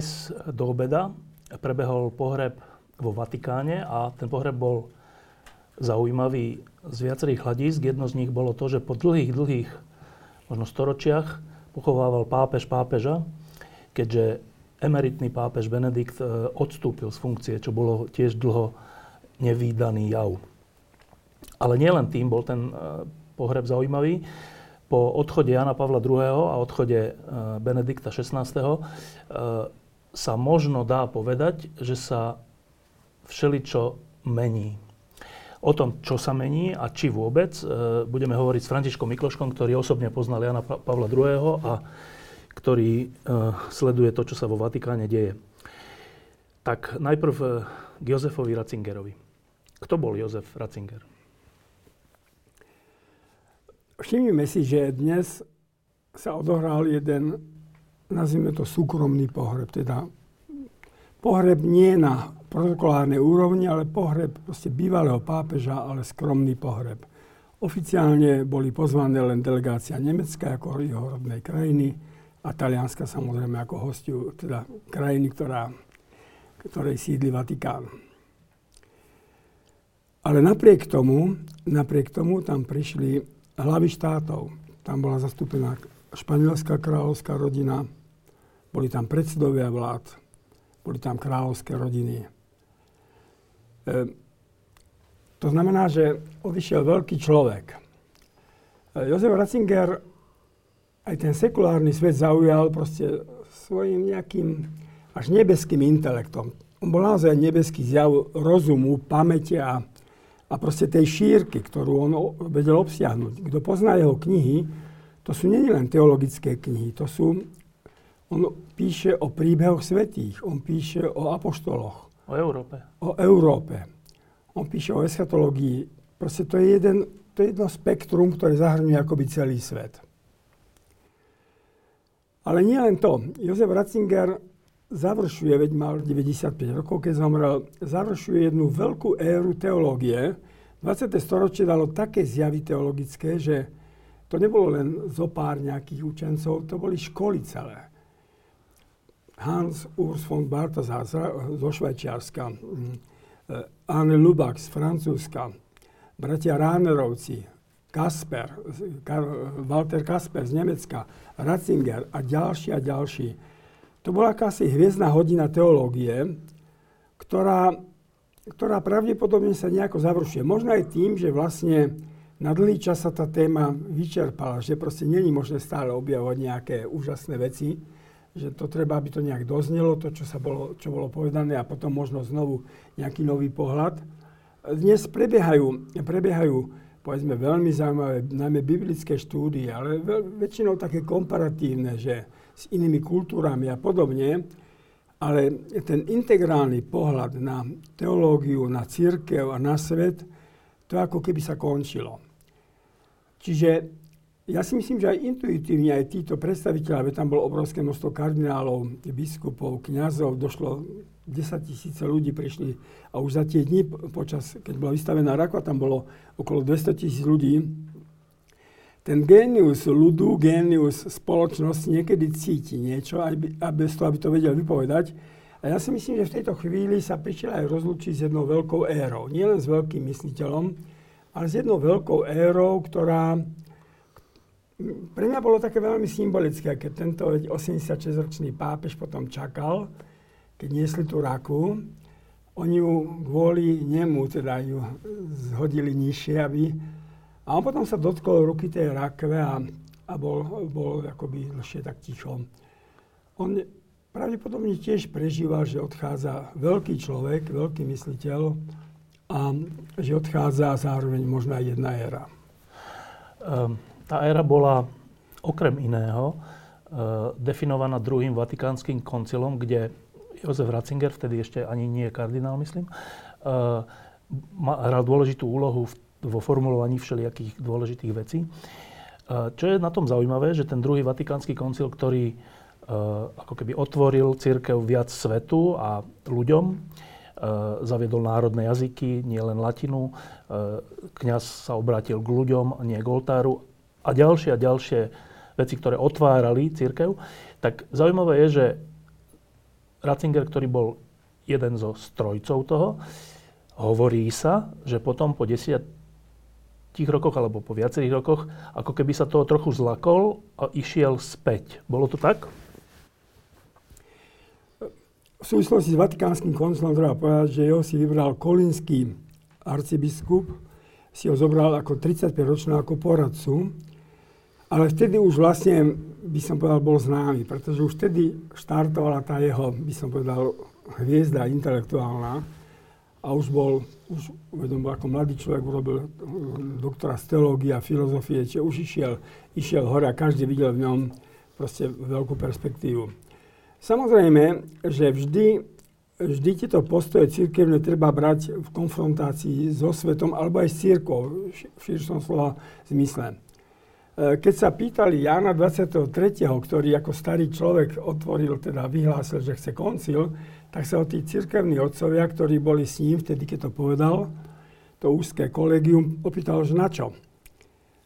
Dnes do obeda prebehol pohreb vo Vatikáne a ten pohreb bol zaujímavý z viacerých hľadisk. Jedno z nich bolo to, že po dlhých, dlhých možno storočiach pochovával pápež pápeža, keďže emeritný pápež Benedikt e, odstúpil z funkcie, čo bolo tiež dlho nevýdaný jav. Ale nielen tým bol ten e, pohreb zaujímavý. Po odchode Jana Pavla II. a odchode e, Benedikta XVI sa možno dá povedať, že sa všeličo mení. O tom, čo sa mení a či vôbec, e, budeme hovoriť s Františkom Mikloškom, ktorý osobne poznal Jana Pavla II. a ktorý e, sleduje to, čo sa vo Vatikáne deje. Tak najprv e, k Jozefovi Ratzingerovi. Kto bol Jozef Ratzinger? Všimnime si, že dnes sa odohral jeden nazvime to súkromný pohreb, teda pohreb nie na protokolárnej úrovni, ale pohreb proste bývalého pápeža, ale skromný pohreb. Oficiálne boli pozvané len delegácia Nemecka ako jeho rodnej krajiny a Talianska samozrejme ako hostiu, teda krajiny, ktorá, ktorej sídli Vatikán. Ale napriek tomu, napriek tomu tam prišli hlavy štátov. Tam bola zastúpená španielská kráľovská rodina, boli tam predsedovia vlád, boli tam kráľovské rodiny. E, to znamená, že odišiel veľký človek. E, Jozef Ratzinger aj ten sekulárny svet zaujal proste svojim nejakým až nebeským intelektom. On bol naozaj nebeský zjav rozumu, pamäte a, a proste tej šírky, ktorú on vedel obsiahnuť. Kto pozná jeho knihy, to sú nie len teologické knihy, to sú on píše o príbehoch svetých, on píše o apoštoloch. O Európe. O Európe. On píše o eschatológii. Proste to je, jeden, to je jedno spektrum, ktoré zahrňuje akoby celý svet. Ale nie len to. Jozef Ratzinger završuje, veď mal 95 rokov, keď zomrel, završuje jednu veľkú éru teológie. 20. storočie dalo také zjavy teologické, že to nebolo len zo pár nejakých učencov, to boli školy celé. Hans Urs von Balthasar zo Švajčiarska, eh, Anne Lubach z Francúzska, bratia Ránerovci, Kasper, Walter Kasper z Nemecka, Ratzinger a ďalší a ďalší. To bola akási hviezdna hodina teológie, ktorá, ktorá pravdepodobne sa nejako završuje. Možno aj tým, že vlastne na dlhý čas sa tá téma vyčerpala, že proste není možné stále objavovať nejaké úžasné veci, že to treba, aby to nejak doznelo, to, čo, sa bolo, čo bolo povedané a potom možno znovu nejaký nový pohľad. Dnes prebiehajú, prebiehajú povedzme, veľmi zaujímavé, najmä biblické štúdie, ale veľ, väčšinou také komparatívne, že s inými kultúrami a podobne, ale ten integrálny pohľad na teológiu, na církev a na svet, to ako keby sa končilo. Čiže ja si myslím, že aj intuitívne aj títo predstaviteľe, tam bolo obrovské množstvo kardinálov, biskupov, kňazov, došlo 10 tisíce ľudí prišli a už za tie dni počas, keď bola vystavená Rakva, tam bolo okolo 200 tisíc ľudí. Ten génius ľudu, génius spoločnosti niekedy cíti niečo a bez toho, aby to vedel vypovedať. A ja si myslím, že v tejto chvíli sa prišiel aj rozlučiť s jednou veľkou érou. Nielen s veľkým mysliteľom, ale s jednou veľkou érou, ktorá pre mňa bolo také veľmi symbolické, keď tento 86-ročný pápež potom čakal, keď niesli tú raku. Oni ju kvôli nemu teda ju zhodili nižšie, aby... A on potom sa dotkol ruky tej rakve a, a bol, bol akoby dlhšie tak ticho. On pravdepodobne tiež prežíval, že odchádza veľký človek, veľký mysliteľ a že odchádza zároveň možno aj jedna éra. Um tá éra bola okrem iného definovaná druhým vatikánskym koncilom, kde Jozef Ratzinger, vtedy ešte ani nie kardinál, myslím, hral dôležitú úlohu vo formulovaní všelijakých dôležitých vecí. Čo je na tom zaujímavé, že ten druhý vatikánsky koncil, ktorý ako keby otvoril církev viac svetu a ľuďom, zaviedol národné jazyky, nie len latinu, kňaz sa obrátil k ľuďom, nie k oltáru a ďalšie a ďalšie veci, ktoré otvárali církev, tak zaujímavé je, že Ratzinger, ktorý bol jeden zo strojcov toho, hovorí sa, že potom po desiatich rokoch alebo po viacerých rokoch, ako keby sa toho trochu zlakol a išiel späť. Bolo to tak? V súvislosti s Vatikánskym koncilom treba povedať, že jeho si vybral kolínsky arcibiskup, si ho zobral ako 35-ročného ako poradcu ale vtedy už vlastne, by som povedal, bol známy, pretože už vtedy štartovala tá jeho, by som povedal, hviezda intelektuálna a už bol, už uvedom, ako mladý človek urobil doktora z teológie a filozofie, čiže už išiel, išiel hore a každý videl v ňom proste veľkú perspektívu. Samozrejme, že vždy, vždy tieto postoje církevne treba brať v konfrontácii so svetom alebo aj s církou v širšom slova zmysle. E, keď sa pýtali Jana 23., ktorý ako starý človek otvoril, teda vyhlásil, že chce koncil, tak sa o tí cirkevní otcovia, ktorí boli s ním vtedy, keď to povedal, to úzké kolegium, opýtal, že na čo.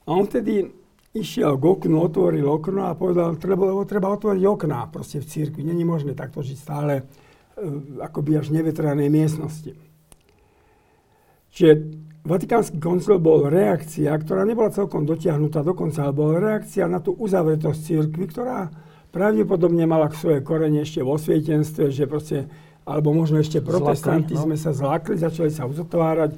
A on vtedy išiel k oknu, otvoril okno a povedal, treba, treba otvoriť okná proste v cirkvi. Není možné takto žiť stále e, akoby až nevetranej miestnosti. Čiže Vatikánsky koncil bol reakcia, ktorá nebola celkom dotiahnutá dokonca, ale bola reakcia na tú uzavretosť církvy, ktorá pravdepodobne mala k svoje korene ešte vo svietenstve, že proste, alebo možno ešte protestanti no. sme sa zlákli, začali sa uzatvárať,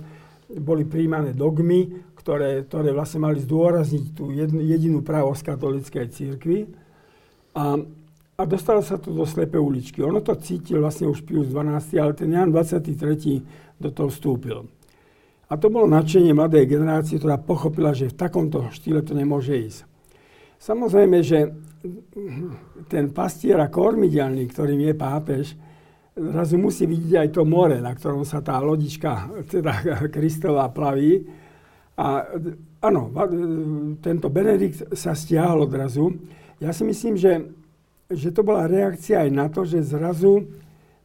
boli príjmané dogmy, ktoré, ktoré vlastne mali zdôrazniť tú jednu, jedinú pravosť katolíckej církvy. A, a dostalo sa to do slepej uličky. Ono to cítil vlastne už Pius 12, ale ten Jan 23. do toho vstúpil. A to bolo nadšenie mladej generácie, ktorá pochopila, že v takomto štýle to nemôže ísť. Samozrejme, že ten pastier a kormidelný, ktorým je pápež, zrazu musí vidieť aj to more, na ktorom sa tá lodička, teda Kristova plaví. A áno, tento Benedikt sa stiahol odrazu. Ja si myslím, že, že to bola reakcia aj na to, že zrazu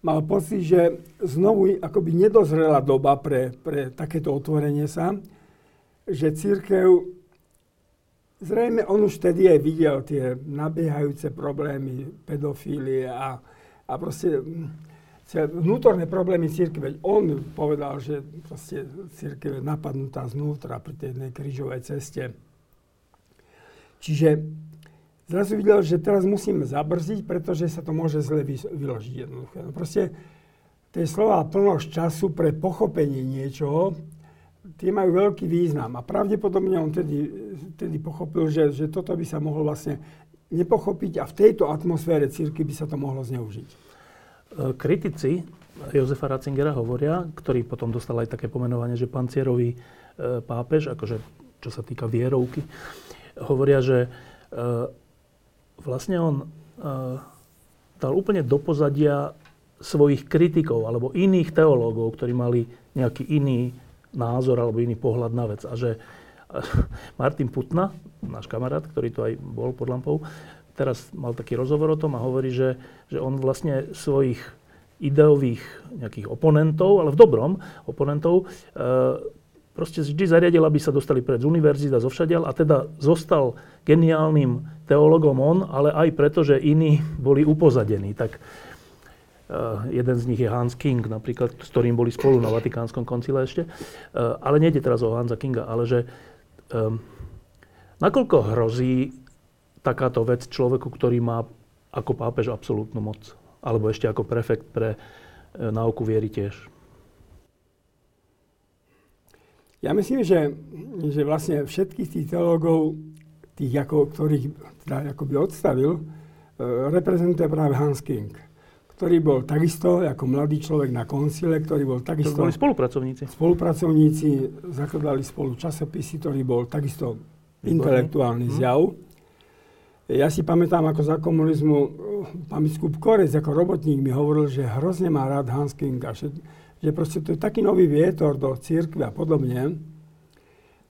mal pocit, že znovu akoby nedozrela doba pre, pre takéto otvorenie sa, že církev, zrejme on už vtedy aj videl tie nabiehajúce problémy pedofílie a, a proste vnútorné problémy církve. On povedal, že proste církev je napadnutá znútra pri tej jednej krížovej ceste. Čiže zrazu videl, že teraz musíme zabrziť, pretože sa to môže zle vyložiť jednoducho. No proste tie slova plnosť času pre pochopenie niečoho, tie majú veľký význam. A pravdepodobne on tedy, tedy pochopil, že, že toto by sa mohlo vlastne nepochopiť a v tejto atmosfére círky by sa to mohlo zneužiť. E, kritici Jozefa Ratzingera hovoria, ktorý potom dostal aj také pomenovanie, že pancierový e, pápež, akože čo sa týka vierovky, hovoria, že e, vlastne on uh, dal úplne do pozadia svojich kritikov alebo iných teológov, ktorí mali nejaký iný názor alebo iný pohľad na vec. A že Martin Putna, náš kamarát, ktorý tu aj bol pod lampou, teraz mal taký rozhovor o tom a hovorí, že, že on vlastne svojich ideových nejakých oponentov, ale v dobrom oponentov, e, proste vždy zariadil, aby sa dostali pred univerzita, zo všadiaľ a teda zostal geniálnym teologom on, ale aj preto, že iní boli upozadení. Tak uh, jeden z nich je Hans King napríklad, s ktorým boli spolu na Vatikánskom koncile ešte. Uh, ale nejde teraz o Hansa Kinga, ale že um, nakoľko hrozí takáto vec človeku, ktorý má ako pápež absolútnu moc? Alebo ešte ako prefekt pre uh, náuku viery tiež? Ja myslím, že, že vlastne všetkých tých teológov, tých, ako, ktorých teda akoby odstavil, e, reprezentuje práve Hans King, ktorý bol takisto ako mladý človek na koncile, ktorý bol takisto... To boli spolupracovníci. Spolupracovníci, zakladali spolu časopisy, ktorý bol takisto Výborný. intelektuálny mm. zjav. Ja si pamätám, ako za komunizmu pán biskup Korec ako robotník mi hovoril, že hrozne má rád Hans Kinga, že, že proste to je taký nový vietor do církvy a podobne.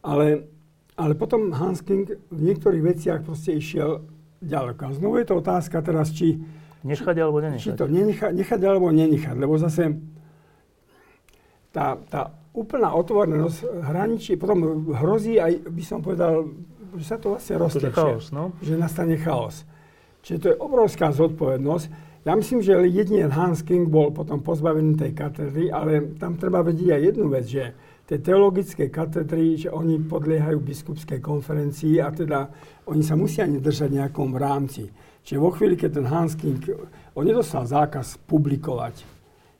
Ale, ale potom Hans King v niektorých veciach proste išiel ďaleko. A znovu je to otázka teraz, či... Nechať alebo nenechať. Či to nenecha, nechať alebo nenechať, lebo zase tá, tá úplná otvorenosť hraničí, potom hrozí aj, by som povedal, že sa to vlastne roztečie. chaos, no? Že nastane chaos. Čiže to je obrovská zodpovednosť. Ja myslím, že jedine Hans King bol potom pozbavený tej katedry, ale tam treba vedieť aj jednu vec, že tie teologické katedry, že oni podliehajú biskupskej konferencii a teda oni sa musia nedržať nejakom rámci. Čiže vo chvíli, keď ten Hans King, on nedostal zákaz publikovať,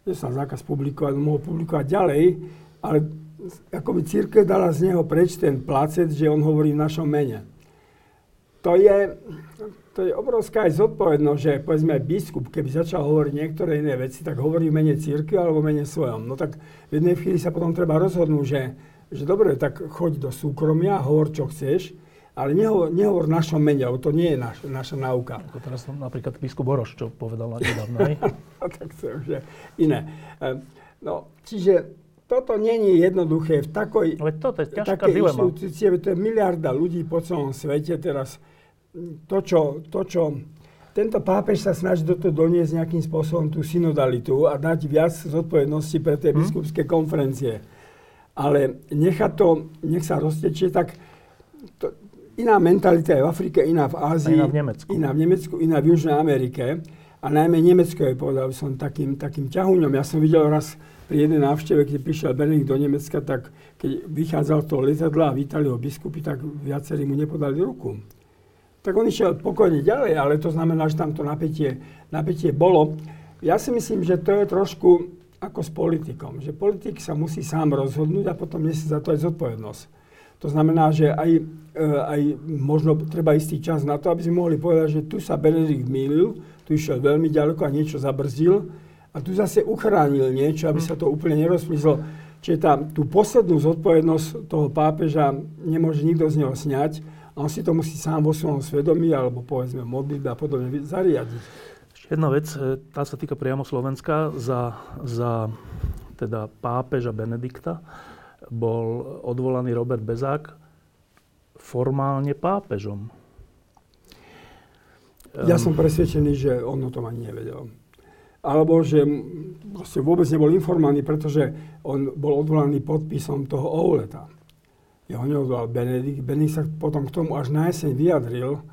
nedostal zákaz publikovať, on mohol publikovať ďalej, ale akoby církev dala z neho preč ten placet, že on hovorí v našom mene. To je, to je obrovská aj zodpovednosť, že povedzme biskup, keby začal hovoriť niektoré iné veci, tak hovorí v mene církvy alebo v mene svojom. No tak v jednej chvíli sa potom treba rozhodnúť, že, že dobre, tak choď do súkromia, hovor čo chceš, ale nehovor, nehovor v našom mene, lebo to nie je naš, naša náuka. Ako teraz napríklad biskup Boroš, čo povedal nedávno, no, tak to je iné. Ehm, no, čiže toto není jednoduché. V takoj, Ale toto je ťažká dilema. to je miliarda ľudí po celom svete. Teraz to, čo, to, čo tento pápež sa snaží do toho doniesť nejakým spôsobom tú synodalitu a dať viac zodpovednosti pre tie hmm. biskupské konferencie. Ale nechať to, nech sa roztečie, tak to, iná mentalita je v Afrike, iná v Ázii, iná v Nemecku, iná v, Nemecku, iná v Južnej Amerike. A najmä Nemecko je, povedal som, takým, takým ťahuňom. Ja som videl raz pri jednej návšteve, keď prišiel Benedikt do Nemecka, tak keď vychádzal to letadla a vítali ho biskupy, tak viacerí mu nepodali ruku. Tak on išiel pokojne ďalej, ale to znamená, že tam to napätie, napätie bolo. Ja si myslím, že to je trošku ako s politikom, že politik sa musí sám rozhodnúť a potom nesie za to aj zodpovednosť. To znamená, že aj, e, aj možno treba istý čas na to, aby sme mohli povedať, že tu sa Benedikt mýlil, tu išiel veľmi ďaleko a niečo zabrzdil, a tu zase uchránil niečo, aby sa to úplne nerozmyslo. Čiže tá, tú poslednú zodpovednosť toho pápeža nemôže nikto z neho sňať on si to musí sám vo svojom svedomí alebo povedzme modliť a podobne zariadiť. Ešte jedna vec, e, tá sa týka priamo Slovenska. Za, za teda pápeža Benedikta bol odvolaný Robert Bezák formálne pápežom. Ja som presvedčený, že on o tom ani nevedel alebo že proste vôbec nebol informovaný, pretože on bol odvolaný podpisom toho Ouleta. Neodvolal Benedikt. Benedikt sa potom k tomu až na jeseň vyjadril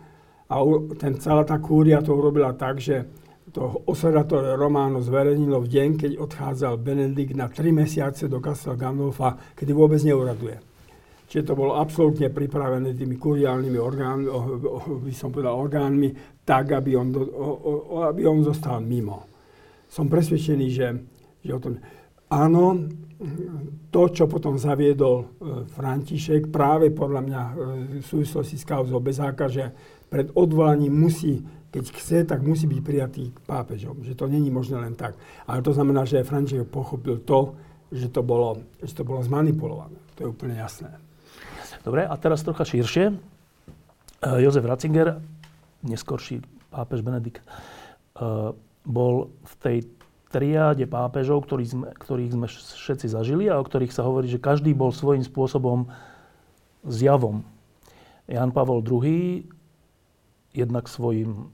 a ten, celá tá kúria to urobila tak, že to Osservatore Romano zverejnilo v deň, keď odchádzal Benedikt na tri mesiace do Castel Gandolfa, kedy vôbec neuraduje. Čiže to bolo absolútne pripravené tými kuriálnymi orgánmi, by som povedal, orgánmi, tak, aby on, do, aby on zostal mimo som presvedčený, že, že o tom... Áno, to, čo potom zaviedol e, František, práve podľa mňa e, v súvislosti s kauzou Bezáka, že pred odvolaním musí, keď chce, tak musí byť prijatý pápežom. Že to není možné len tak. Ale to znamená, že František pochopil to, že to bolo, že to bolo zmanipulované. To je úplne jasné. Dobre, a teraz trocha širšie. E, Jozef Ratzinger, neskorší pápež Benedikt, bol v tej triáde pápežov, ktorých sme, ktorých sme všetci zažili a o ktorých sa hovorí, že každý bol svojím spôsobom zjavom. Jan Pavol II jednak svojim,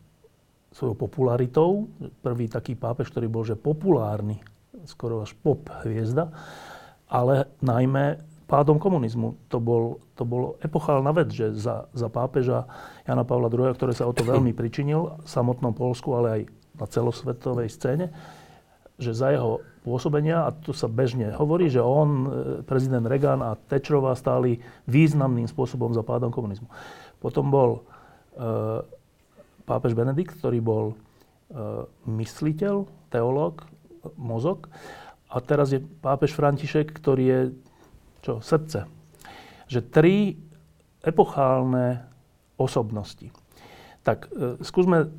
svojou popularitou, prvý taký pápež, ktorý bol že populárny, skoro až pop hviezda, ale najmä pádom komunizmu. To, bol, to bolo epochálna vec, že za, za pápeža Jana Pavla II, ktorý sa o to veľmi pričinil, v samotnom Polsku, ale aj na celosvetovej scéne, že za jeho pôsobenia, a tu sa bežne hovorí, že on, e, prezident Reagan a Thatcherová stáli významným spôsobom za pádom komunizmu. Potom bol e, pápež Benedikt, ktorý bol e, mysliteľ, teológ, mozog. A teraz je pápež František, ktorý je čo, srdce. Že tri epochálne osobnosti. Tak e, skúsme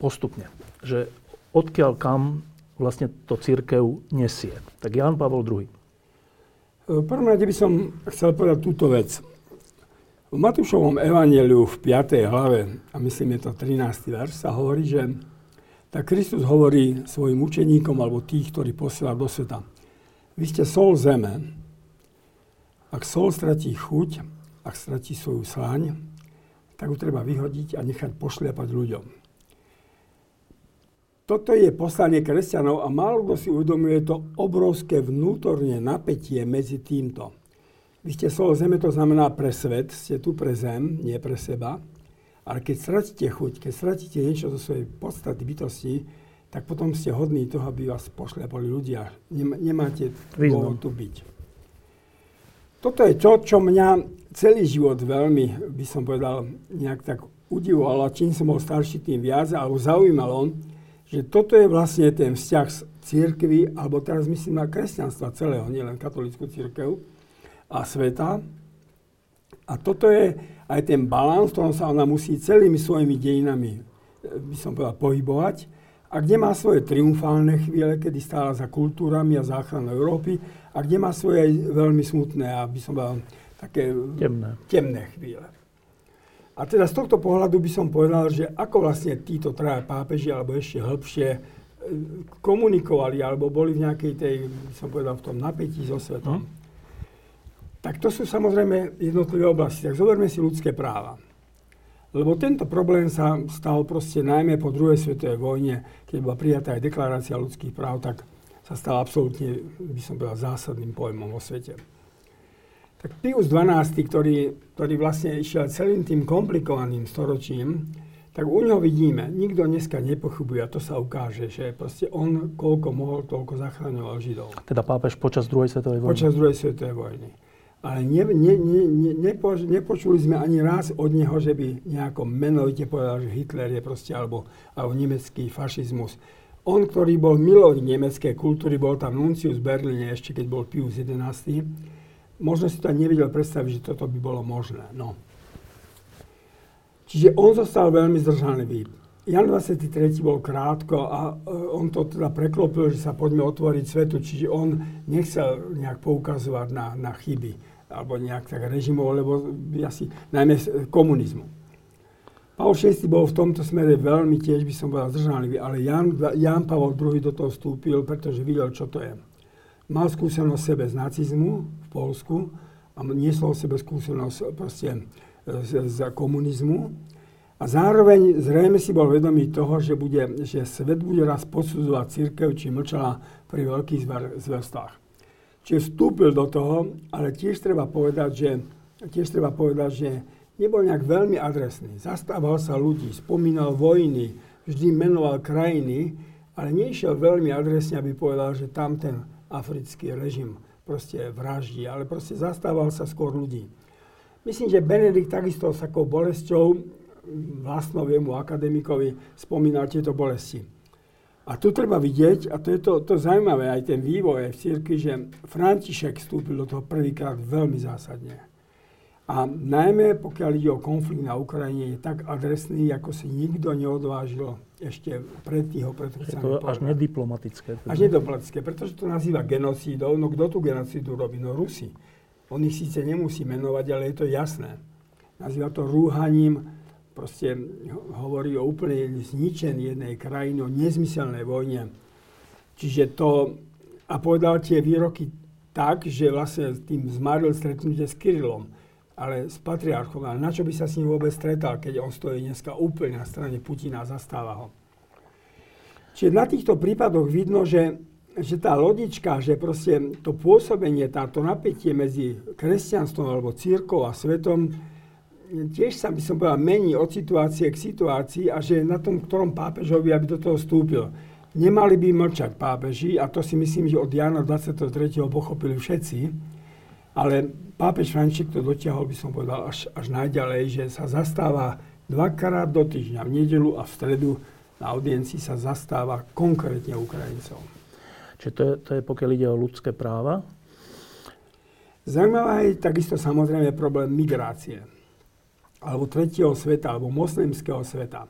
postupne, že odkiaľ kam vlastne to církev nesie. Tak Jan Pavel II. V prvom rade by som chcel povedať túto vec. V Matúšovom evaneliu v 5. hlave, a myslím je to 13. verš, sa hovorí, že tak Kristus hovorí svojim učeníkom alebo tých, ktorí posiela do sveta. Vy ste sol zeme. Ak sol stratí chuť, ak stratí svoju sláň, tak ju treba vyhodiť a nechať pošliapať ľuďom. Toto je poslanie kresťanov a málo kto si uvedomuje to obrovské vnútorné napätie medzi týmto. Vy ste sol zeme, to znamená pre svet, ste tu pre zem, nie pre seba. Ale keď stratíte chuť, keď stratíte niečo zo svojej podstaty bytosti, tak potom ste hodní toho, aby vás pošľapali ľudia. Nemáte dôvod tu byť. Toto je to, čo mňa celý život veľmi, by som povedal, nejak tak udivovalo. Čím som bol starší, tým viac, alebo zaujímalo, že toto je vlastne ten vzťah s církvy, alebo teraz myslím na kresťanstva celého, nielen katolickú církev, a sveta. A toto je aj ten balans, v ktorom sa ona musí celými svojimi dejinami, by som povedal, pohybovať. A kde má svoje triumfálne chvíle, kedy stála za kultúrami a záchranou Európy, a kde má svoje veľmi smutné a by som povedal také temné. temné chvíle. A teda z tohto pohľadu by som povedal, že ako vlastne títo traja pápeži, alebo ešte hĺbšie, e, komunikovali, alebo boli v nejakej tej, by som povedal, v tom napätí so svetom. Hm? Tak to sú samozrejme jednotlivé oblasti. Tak zoberme si ľudské práva. Lebo tento problém sa stal proste najmä po druhej svetovej vojne, keď bola prijatá aj deklarácia ľudských práv, tak sa stal absolútne, by som povedal, zásadným pojmom vo svete. Tak Pius XII, ktorý, ktorý vlastne išiel celým tým komplikovaným storočím, tak u ňoho vidíme, nikto dneska nepochybuje, a to sa ukáže, že proste on koľko mohol, toľko zachraňoval Židov. Teda pápež počas druhej svetovej vojny. Počas druhej svetovej vojny. Ale ne, ne, ne, ne, nepo, nepočuli sme ani raz od neho, že by nejako menovite povedal, že Hitler je proste, alebo, alebo nemecký fašizmus. On, ktorý bol milovník nemeckej kultúry, bol tam nuncius v Berlíne ešte, keď bol Pius XI. Možno si to nevedel predstaviť, že toto by bolo možné. No. Čiže on zostal veľmi zdržanlivý. Jan 23. bol krátko a e, on to teda preklopil, že sa poďme otvoriť svetu, čiže on nechcel nejak poukazovať na, na chyby alebo nejak tak režimov, lebo asi najmä komunizmu. Pavel VI bol v tomto smere veľmi tiež, by som povedal, zdržanlivý, ale Jan, Jan Pavel II do toho vstúpil, pretože videl, čo to je. Mal skúsenosť sebe z nacizmu v Polsku a niesol sebe skúsenosť proste z, z komunizmu. A zároveň zrejme si bol vedomý toho, že, bude, že svet bude raz posudzovať církev, či mlčala pri veľkých zverstvách. Čiže vstúpil do toho, ale tiež treba povedať, že, tiež treba povedať, že nebol nejak veľmi adresný. Zastával sa ľudí, spomínal vojny, vždy menoval krajiny, ale nešiel veľmi adresne, aby povedal, že tam ten africký režim proste vraždí, ale proste zastával sa skôr ľudí. Myslím, že Benedikt takisto s takou bolesťou vlastnoviemu akademikovi spomínal tieto bolesti. A tu treba vidieť, a to je to, to zaujímavé, aj ten vývoj aj v cirkvi, že František vstúpil do toho prvýkrát veľmi zásadne. A najmä pokiaľ ide o konflikt na Ukrajine, je tak adresný, ako si nikto neodvážil ešte pred tých Je to až nediplomatické. Teda. Až nediplomatické, pretože to nazýva genocídou. No kto tú genocídu robí? No Rusi. On ich síce nemusí menovať, ale je to jasné. Nazýva to rúhaním proste hovorí o úplne zničení jednej krajiny, o nezmyselnej vojne. Čiže to, a povedal tie výroky tak, že vlastne tým zmaril stretnutie s Kirilom, ale s patriarchom. Ale na čo by sa s ním vôbec stretal, keď on stojí dneska úplne na strane Putina a zastáva ho. Čiže na týchto prípadoch vidno, že, že tá lodička, že proste to pôsobenie, táto napätie medzi kresťanstvom alebo církou a svetom tiež sa by som povedal mení od situácie k situácii a že na tom, ktorom pápežovi, aby do toho vstúpil. Nemali by mlčať pápeži a to si myslím, že od Jana 23. pochopili všetci, ale pápež František to dotiahol, by som povedal, až, až najďalej, že sa zastáva dvakrát do týždňa, v nedelu a v stredu na audiencii sa zastáva konkrétne Ukrajincov. Čiže to je, to je pokiaľ ide o ľudské práva? Zaujímavá je takisto samozrejme problém migrácie alebo tretieho sveta, alebo moslimského sveta.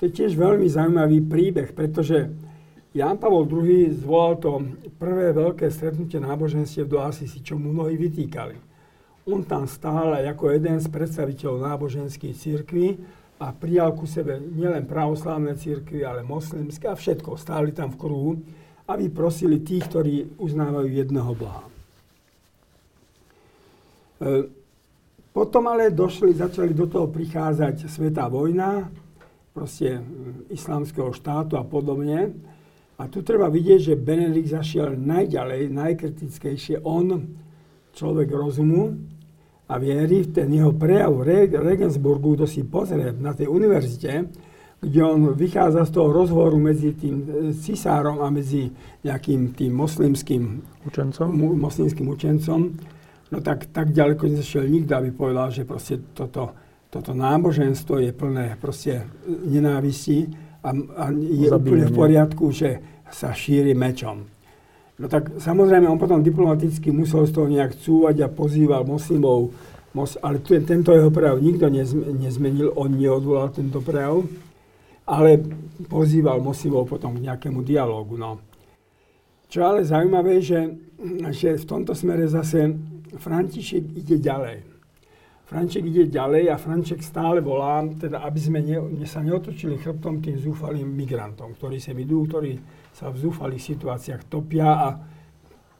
To je tiež veľmi zaujímavý príbeh, pretože Jan Pavel II zvolal to prvé veľké stretnutie náboženstiev do Asisi, čo mu mnohí vytýkali. on tam stál aj ako jeden z predstaviteľov náboženských církví a prijal ku sebe nielen pravoslávne církvy, ale moslimské a všetko. Stáli tam v kruhu, aby prosili tých, ktorí uznávajú jedného Boha. E, potom ale došli, začali do toho prichádzať svetá vojna, proste islamského štátu a podobne. A tu treba vidieť, že Benedikt zašiel najďalej, najkritickejšie. On, človek rozumu a viery, ten jeho prejav v Regensburgu, kto si pozrie na tej univerzite, kde on vychádza z toho rozhovoru medzi tým e, cisárom a medzi nejakým tým moslimským učencom, mu, moslimským učencom, no tak, tak ďaleko nezašiel nikto, aby povedal, že proste toto, toto náboženstvo je plné proste nenávisti a, a je Zabíjanie. úplne v poriadku, že sa šíri mečom. No tak samozrejme, on potom diplomaticky musel z toho nejak cúvať a pozýval moslimov, mos, ale tu, tento jeho prejav nikto nezmenil, on neodvolal tento prejav, ale pozýval moslimov potom k nejakému dialógu. No. Čo ale zaujímavé, že, že v tomto smere zase František ide ďalej. Franček ide ďalej a Franček stále volá, teda aby sme ne, ne sa neotočili chrbtom tým zúfalým migrantom, ktorí sem idú, ktorí sa v zúfalých situáciách topia a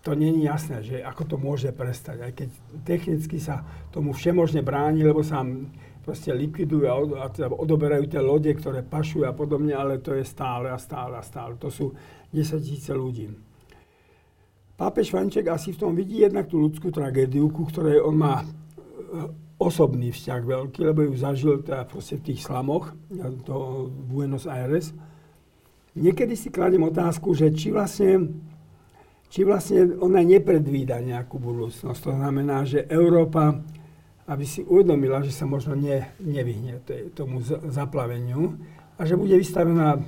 to není jasné, že ako to môže prestať. Aj keď technicky sa tomu všemožne bráni, lebo sa proste likvidujú a, od, a teda odoberajú tie lode, ktoré pašujú a podobne, ale to je stále a stále a stále. To sú 10 tisíce ľudí. Pápež Franček asi v tom vidí jednak tú ľudskú tragédiu, ku ktorej on má osobný vzťah veľký, lebo ju zažil teda proste v tých slamoch, to Buenos Aires. Niekedy si kladem otázku, že či vlastne, či vlastne ona nepredvída nejakú budúcnosť. To znamená, že Európa, aby si uvedomila, že sa možno ne, nevyhne tomu zaplaveniu a že bude vystavená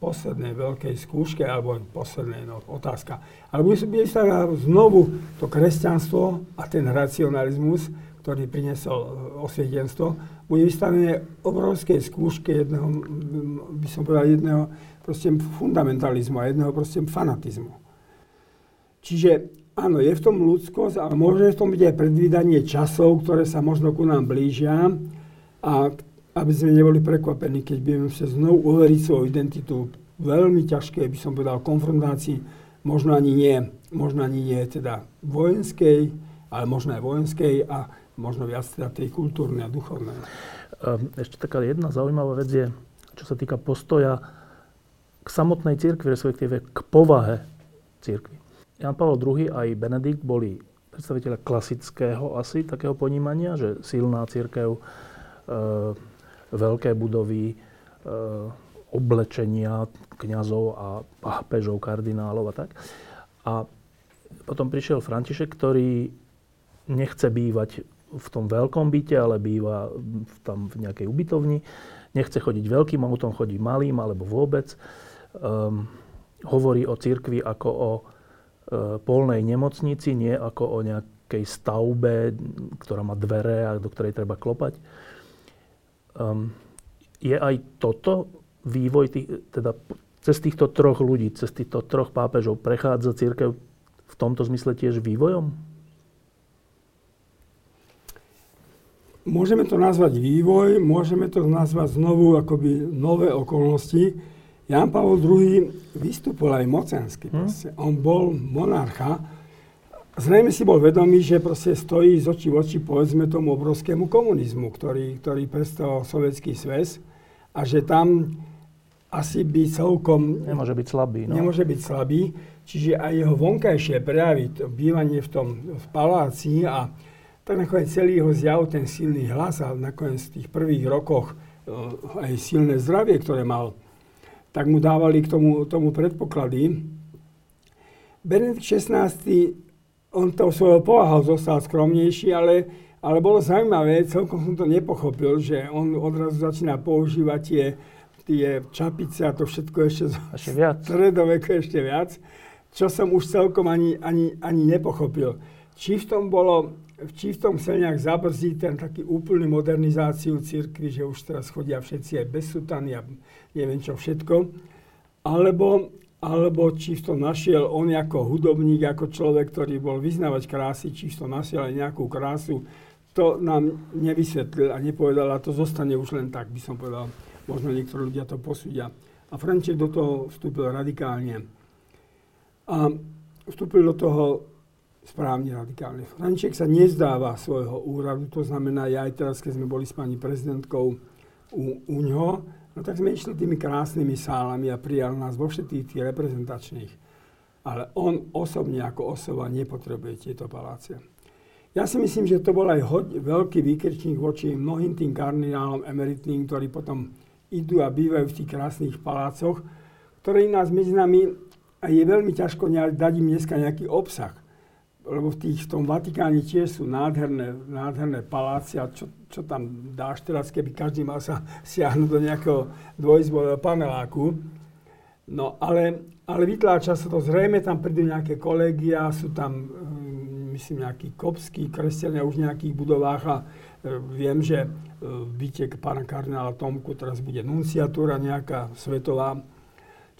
poslednej veľkej skúške, alebo poslednej no, otázka. Ale bude, vystavená znovu to kresťanstvo a ten racionalizmus, ktorý priniesol e, osvietenstvo, bude vystavené obrovskej skúške jedného, by som povedal, jedného proste fundamentalizmu a jedného proste fanatizmu. Čiže áno, je v tom ľudskosť, ale môže v tom byť aj predvídanie časov, ktoré sa možno ku nám blížia a aby sme neboli prekvapení, keď budeme sa znovu uveriť svoju identitu veľmi ťažké, by som povedal, konfrontácii, možno ani nie, možno ani nie teda vojenskej, ale možno aj vojenskej a možno viac teda tej kultúrnej a duchovnej. Ehm, ešte taká jedna zaujímavá vec je, čo sa týka postoja k samotnej cirkvi, respektíve k povahe cirkvi. Jan Pavel II aj Benedikt boli predstaviteľa klasického asi takého ponímania, že silná církev, e, veľké budovy, e, oblečenia kňazov a pápežov, kardinálov a tak. A potom prišiel František, ktorý nechce bývať v tom veľkom byte, ale býva tam v nejakej ubytovni. Nechce chodiť veľkým autom, chodí malým alebo vôbec. Um, hovorí o cirkvi ako o e, polnej nemocnici, nie ako o nejakej stavbe, ktorá má dvere a do ktorej treba klopať. Um, je aj toto vývoj, tých, teda cez týchto troch ľudí, cez týchto troch pápežov prechádza církev v tomto zmysle tiež vývojom? Môžeme to nazvať vývoj, môžeme to nazvať znovu akoby nové okolnosti. Jan Pavel II vystupoval aj mocensky. Hmm. On bol monarcha. Zrejme si bol vedomý, že proste stojí z očí v oči povedzme tomu obrovskému komunizmu, ktorý, ktorý predstavoval sovietský sväz a že tam asi by celkom... Nemôže byť slabý. No. Nemôže byť slabý. Čiže aj jeho vonkajšie prejavy, bývanie v tom v paláci a tak nakoniec celý jeho zjav, ten silný hlas a nakoniec v tých prvých rokoch eh, aj silné zdravie, ktoré mal, tak mu dávali k tomu, tomu predpoklady. Benedikt XVI, on to svojho povahou zostal skromnejší, ale, ale bolo zaujímavé, celkom som to nepochopil, že on odrazu začína používať tie, tie čapice a to všetko ešte, ešte viac. stredoveku ešte viac, čo som už celkom ani, ani, ani nepochopil. Či v tom bolo v tom chcel nejak zabrzdiť ten taký úplný modernizáciu cirkvi, že už teraz chodia všetci aj bez sutany a neviem čo všetko, alebo, alebo či našiel on ako hudobník, ako človek, ktorý bol vyznávať krásy, či v našiel aj nejakú krásu, to nám nevysvetlil a nepovedal a to zostane už len tak, by som povedal. Možno niektorí ľudia to posúdia. A Franček do toho vstúpil radikálne. A vstúpil do toho správne radikálne. Franček sa nezdáva svojho úradu, to znamená, ja aj teraz, keď sme boli s pani prezidentkou u, u ňoho, No tak sme išli tými krásnymi sálami a prijal nás vo všetkých tých reprezentačných. Ale on osobne ako osoba nepotrebuje tieto paláce. Ja si myslím, že to bol aj hoď, veľký výkričník voči mnohým tým kardinálom emeritným, ktorí potom idú a bývajú v tých krásnych palácoch, ktoré nás medzi nami a je veľmi ťažko dať im dneska nejaký obsah lebo v, tých, v tom Vatikáne tiež sú nádherné, nádherné paláce a čo, čo tam dáš teraz, keby každý mal sa siahnuť do nejakého dvojizbového paneláku. No ale, ale vytláča sa to, zrejme tam prídu nejaké kolegia, sú tam, hm, myslím, nejakí kopskí kresťania už v nejakých budovách a e, viem, že e, v byte pána kardinála Tomku teraz bude nunciatúra nejaká svetová.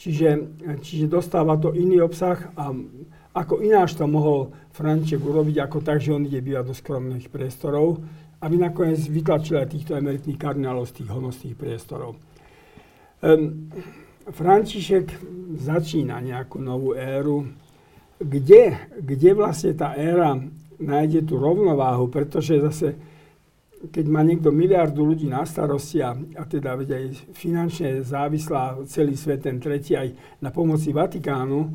Čiže, čiže dostáva to iný obsah a ako ináč to mohol Franček urobiť ako tak, že on ide bývať do skromných priestorov, aby nakoniec vytlačil aj týchto emeritných kardinálov z tých honostých priestorov. Um, František začína nejakú novú éru, kde, kde vlastne tá éra nájde tú rovnováhu, pretože zase keď má niekto miliardu ľudí na starosti a, a teda veď aj finančne závislá celý svet, ten tretí aj na pomoci Vatikánu,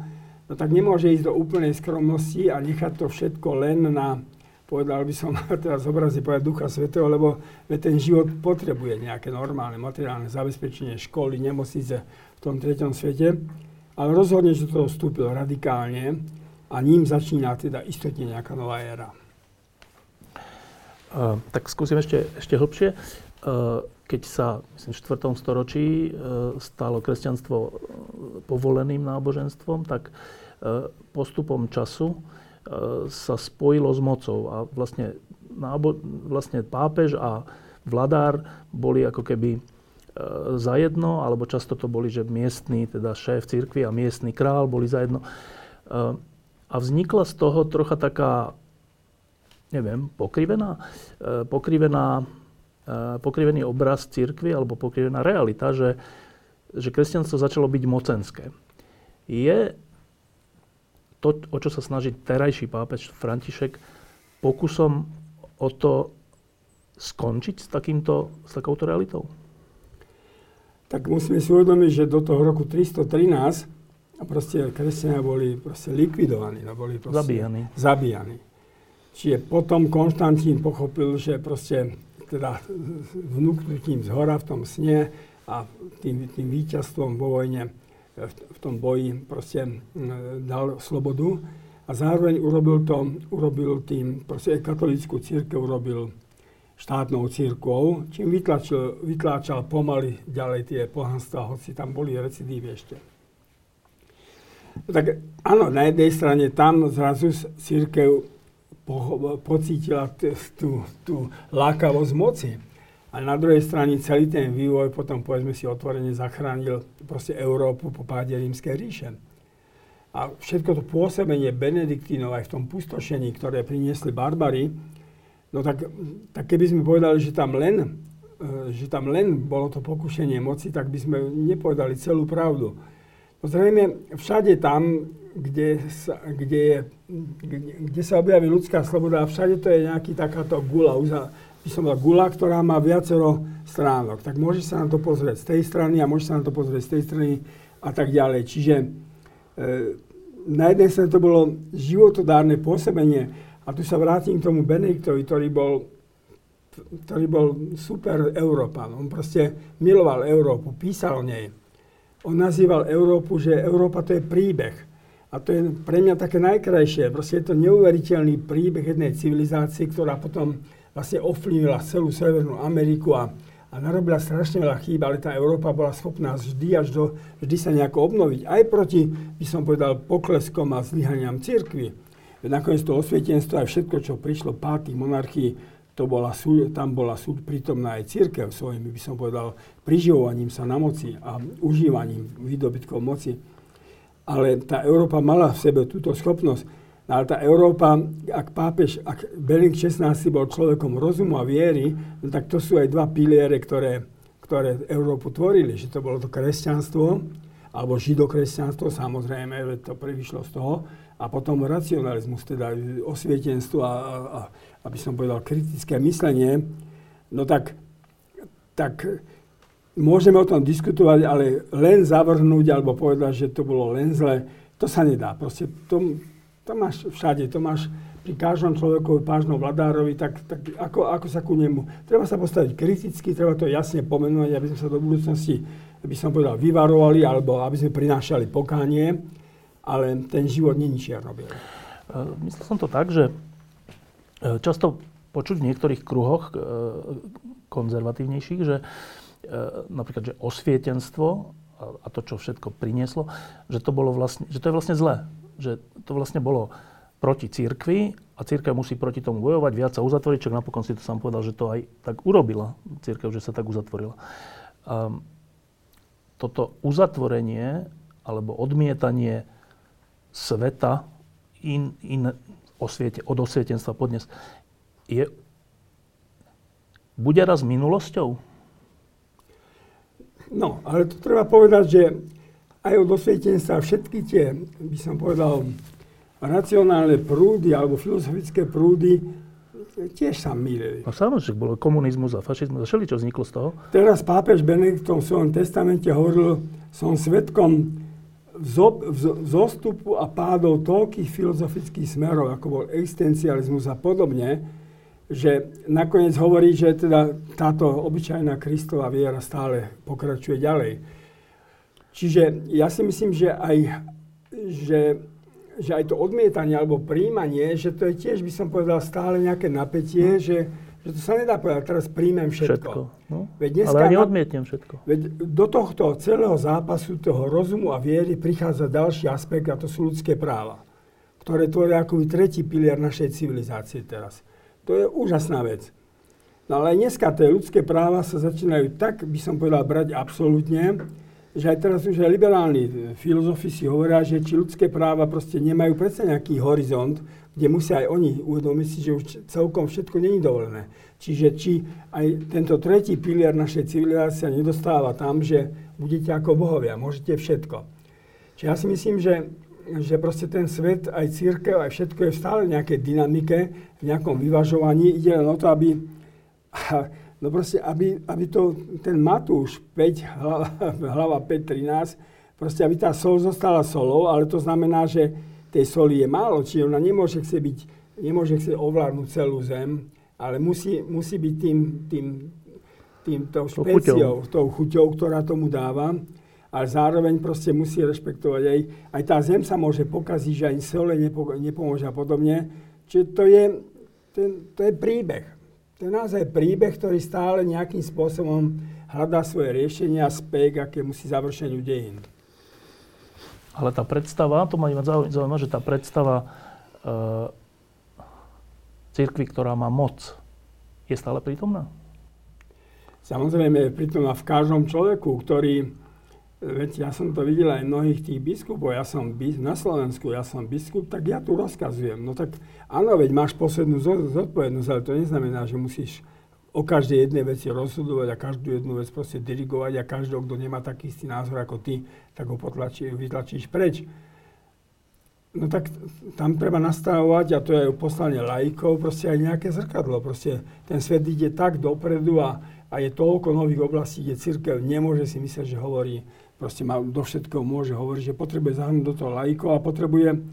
no tak nemôže ísť do úplnej skromnosti a nechať to všetko len na, povedal by som teraz obrazne povedať Ducha Svetého, lebo ten život potrebuje nejaké normálne materiálne zabezpečenie školy, nemocnice v tom treťom svete. Ale rozhodne, že to vstúpil radikálne a ním začína teda istotne nejaká nová éra. Uh, tak skúsim ešte, ešte hlbšie. Uh, keď sa, myslím, v 4. storočí e, stalo kresťanstvo e, povoleným náboženstvom, tak e, postupom času sa spojilo s mocou a vlastne, nábo, vlastne pápež a vladár boli ako keby zajedno, alebo často to boli, že miestný, teda šéf cirkvi a miestny král boli zajedno. A vznikla z toho trocha taká, neviem, pokrivená, pokrivená pokrivený obraz cirkvy alebo pokrivená realita, že, že kresťanstvo začalo byť mocenské. Je to, o čo sa snaží terajší pápež František, pokusom o to skončiť s, takýmto, s takouto realitou? Tak musíme si uvedomiť, že do toho roku 313 a proste kresťania boli proste likvidovaní, no boli proste zabíjani. zabíjani. Čiže potom Konštantín pochopil, že proste teda vnúknutím z hora v tom sne a tým, tým víťazstvom vo vojne, v, v tom boji proste dal slobodu a zároveň urobil to, urobil tým, proste katolickú církev urobil štátnou církvou, čím vytlačil, vytláčal pomaly ďalej tie pohanstva, hoci tam boli recidívy ešte. Tak áno, na jednej strane tam zrazu církev po, pocítila tú, tú lákavosť moci. A na druhej strane celý ten vývoj potom, povedzme si otvorene, zachránil proste Európu po páde rímskej ríše. A všetko to pôsobenie Benediktínov aj v tom pustošení, ktoré priniesli barbary, no tak, tak keby sme povedali, že tam len e, že tam len bolo to pokušenie moci, tak by sme nepovedali celú pravdu. Zrejme všade tam kde sa, kde, je, kde, kde sa objaví ľudská sloboda všade to je nejaký takáto gula, uza, by som bola gula, ktorá má viacero stránok. Tak môže sa na to pozrieť z tej strany a môže sa na to pozrieť z tej strany a tak ďalej. Čiže e, na jednej strane to bolo životodárne pôsobenie a tu sa vrátim k tomu Benediktovi, ktorý bol ktorý bol super Európan. On proste miloval Európu, písal o nej. On nazýval Európu, že Európa to je príbeh a to je pre mňa také najkrajšie. Proste je to neuveriteľný príbeh jednej civilizácie, ktorá potom vlastne ovplyvnila celú Severnú Ameriku a, a narobila strašne veľa chýb, ale tá Európa bola schopná vždy až do, vždy sa nejako obnoviť. Aj proti, by som povedal, pokleskom a zlyhaniam cirkvi. Nakoniec to osvietenstvo aj všetko, čo prišlo pátých monarchií, to bola súd, tam bola súd prítomná aj církev svojimi, by som povedal, priživovaním sa na moci a užívaním výdobytkov moci. ale tá Európa mala v sebe túto schopnosť. No ale tá Európa, ak pápež, ak Benedikt 16 bol človekom rozumu a viery, no tak to sú aj dva piliere, ktoré, ktoré Európu tvorili. Že to bolo to kresťanstvo, alebo židokresťanstvo, samozrejme, to prevyšlo z toho, a potom racionalizmus, teda osvietenstvo a, a aby som povedal kritické myslenie, no tak, tak môžeme o tom diskutovať, ale len zavrhnúť alebo povedať, že to bolo len zle, to sa nedá. Proste to, to máš všade, to máš pri každom človeku, pážnom vladárovi, tak, tak ako, ako sa ku nemu. Treba sa postaviť kriticky, treba to jasne pomenovať, aby sme sa do budúcnosti, aby som povedal, vyvarovali, alebo aby sme prinášali pokánie, ale ten život není čierno Myslel som to tak, že často počuť v niektorých kruhoch e, konzervatívnejších, že E, napríklad, že osvietenstvo a to, čo všetko prinieslo, že to, bolo vlastne, že to je vlastne zlé. Že to vlastne bolo proti církvi a církev musí proti tomu bojovať, viac sa uzatvoriť, čo napokon si to sám povedal, že to aj tak urobila církev, že sa tak uzatvorila. Um, toto uzatvorenie alebo odmietanie sveta in, in osviete, od osvietenstva podnes je bude raz minulosťou? No, ale to treba povedať, že aj od osvietenstva všetky tie, by som povedal, racionálne prúdy alebo filozofické prúdy tiež sa mýlili. No samozrejme, bolo komunizmus a fašizmus a čo vzniklo z toho. Teraz pápež Benedikt v svojom testamente hovoril, som svetkom zostupu a pádov toľkých filozofických smerov, ako bol existencializmus a podobne, že nakoniec hovorí, že teda táto obyčajná Kristová viera stále pokračuje ďalej. Čiže ja si myslím, že aj, že, že aj to odmietanie alebo príjmanie, že to je tiež, by som povedal, stále nejaké napätie, že, že to sa nedá povedať, teraz príjmem všetko. všetko. No. Veď dneska Ale ja neodmietnem všetko. Veď do tohto celého zápasu toho rozumu a viery prichádza ďalší aspekt a to sú ľudské práva, ktoré tvoria akoby tretí pilier našej civilizácie teraz. To je úžasná vec. No ale dneska tie ľudské práva sa začínajú tak, by som povedal, brať absolútne, že aj teraz už aj liberálni filozofi si hovoria, že či ľudské práva proste nemajú predsa nejaký horizont, kde musia aj oni uvedomiť si, že už celkom všetko není dovolené. Čiže či aj tento tretí pilier našej civilizácie nedostáva tam, že budete ako bohovia, môžete všetko. Čiže ja si myslím, že že proste ten svet, aj církev, aj všetko je stále v nejakej dynamike, v nejakom vyvažovaní. Ide len o to, aby, no proste, aby, aby to, ten Matúš 5, hlava, hlava 5, 13, proste aby tá sol zostala solou, ale to znamená, že tej soli je málo, čiže ona nemôže chce byť, nemôže chce ovládnuť celú zem, ale musí, musí byť tým, tým, tým tou špeciou, tou chuťou, ktorá tomu dáva ale zároveň proste musí rešpektovať aj, aj tá zem sa môže pokaziť, že ani sole nepo, nepomôže a podobne. Čiže to je, ten, to je príbeh. To je naozaj príbeh, ktorý stále nejakým spôsobom hľadá svoje riešenie a spek, aké musí završeniu dejín. Ale tá predstava, to ma zaujíma, že tá predstava e, církvy, ktorá má moc, je stále prítomná? Samozrejme je prítomná v každom človeku, ktorý Veď ja som to videl aj mnohých tých biskupov, ja som na Slovensku, ja som biskup, tak ja tu rozkazujem. No tak áno, veď máš poslednú zodpovednosť, ale to neznamená, že musíš o každej jednej veci rozhodovať a každú jednu vec proste dirigovať a každý, kto nemá taký istý názor ako ty, tak ho potlačí, vytlačíš preč. No tak tam treba nastavovať, a to je poslanie laikov, proste aj nejaké zrkadlo. Proste ten svet ide tak dopredu a, a je toľko nových oblastí, kde církev nemôže si myslieť, že hovorí proste má, do všetkého môže hovoriť, že potrebuje zahrnúť do toho laiko a potrebuje,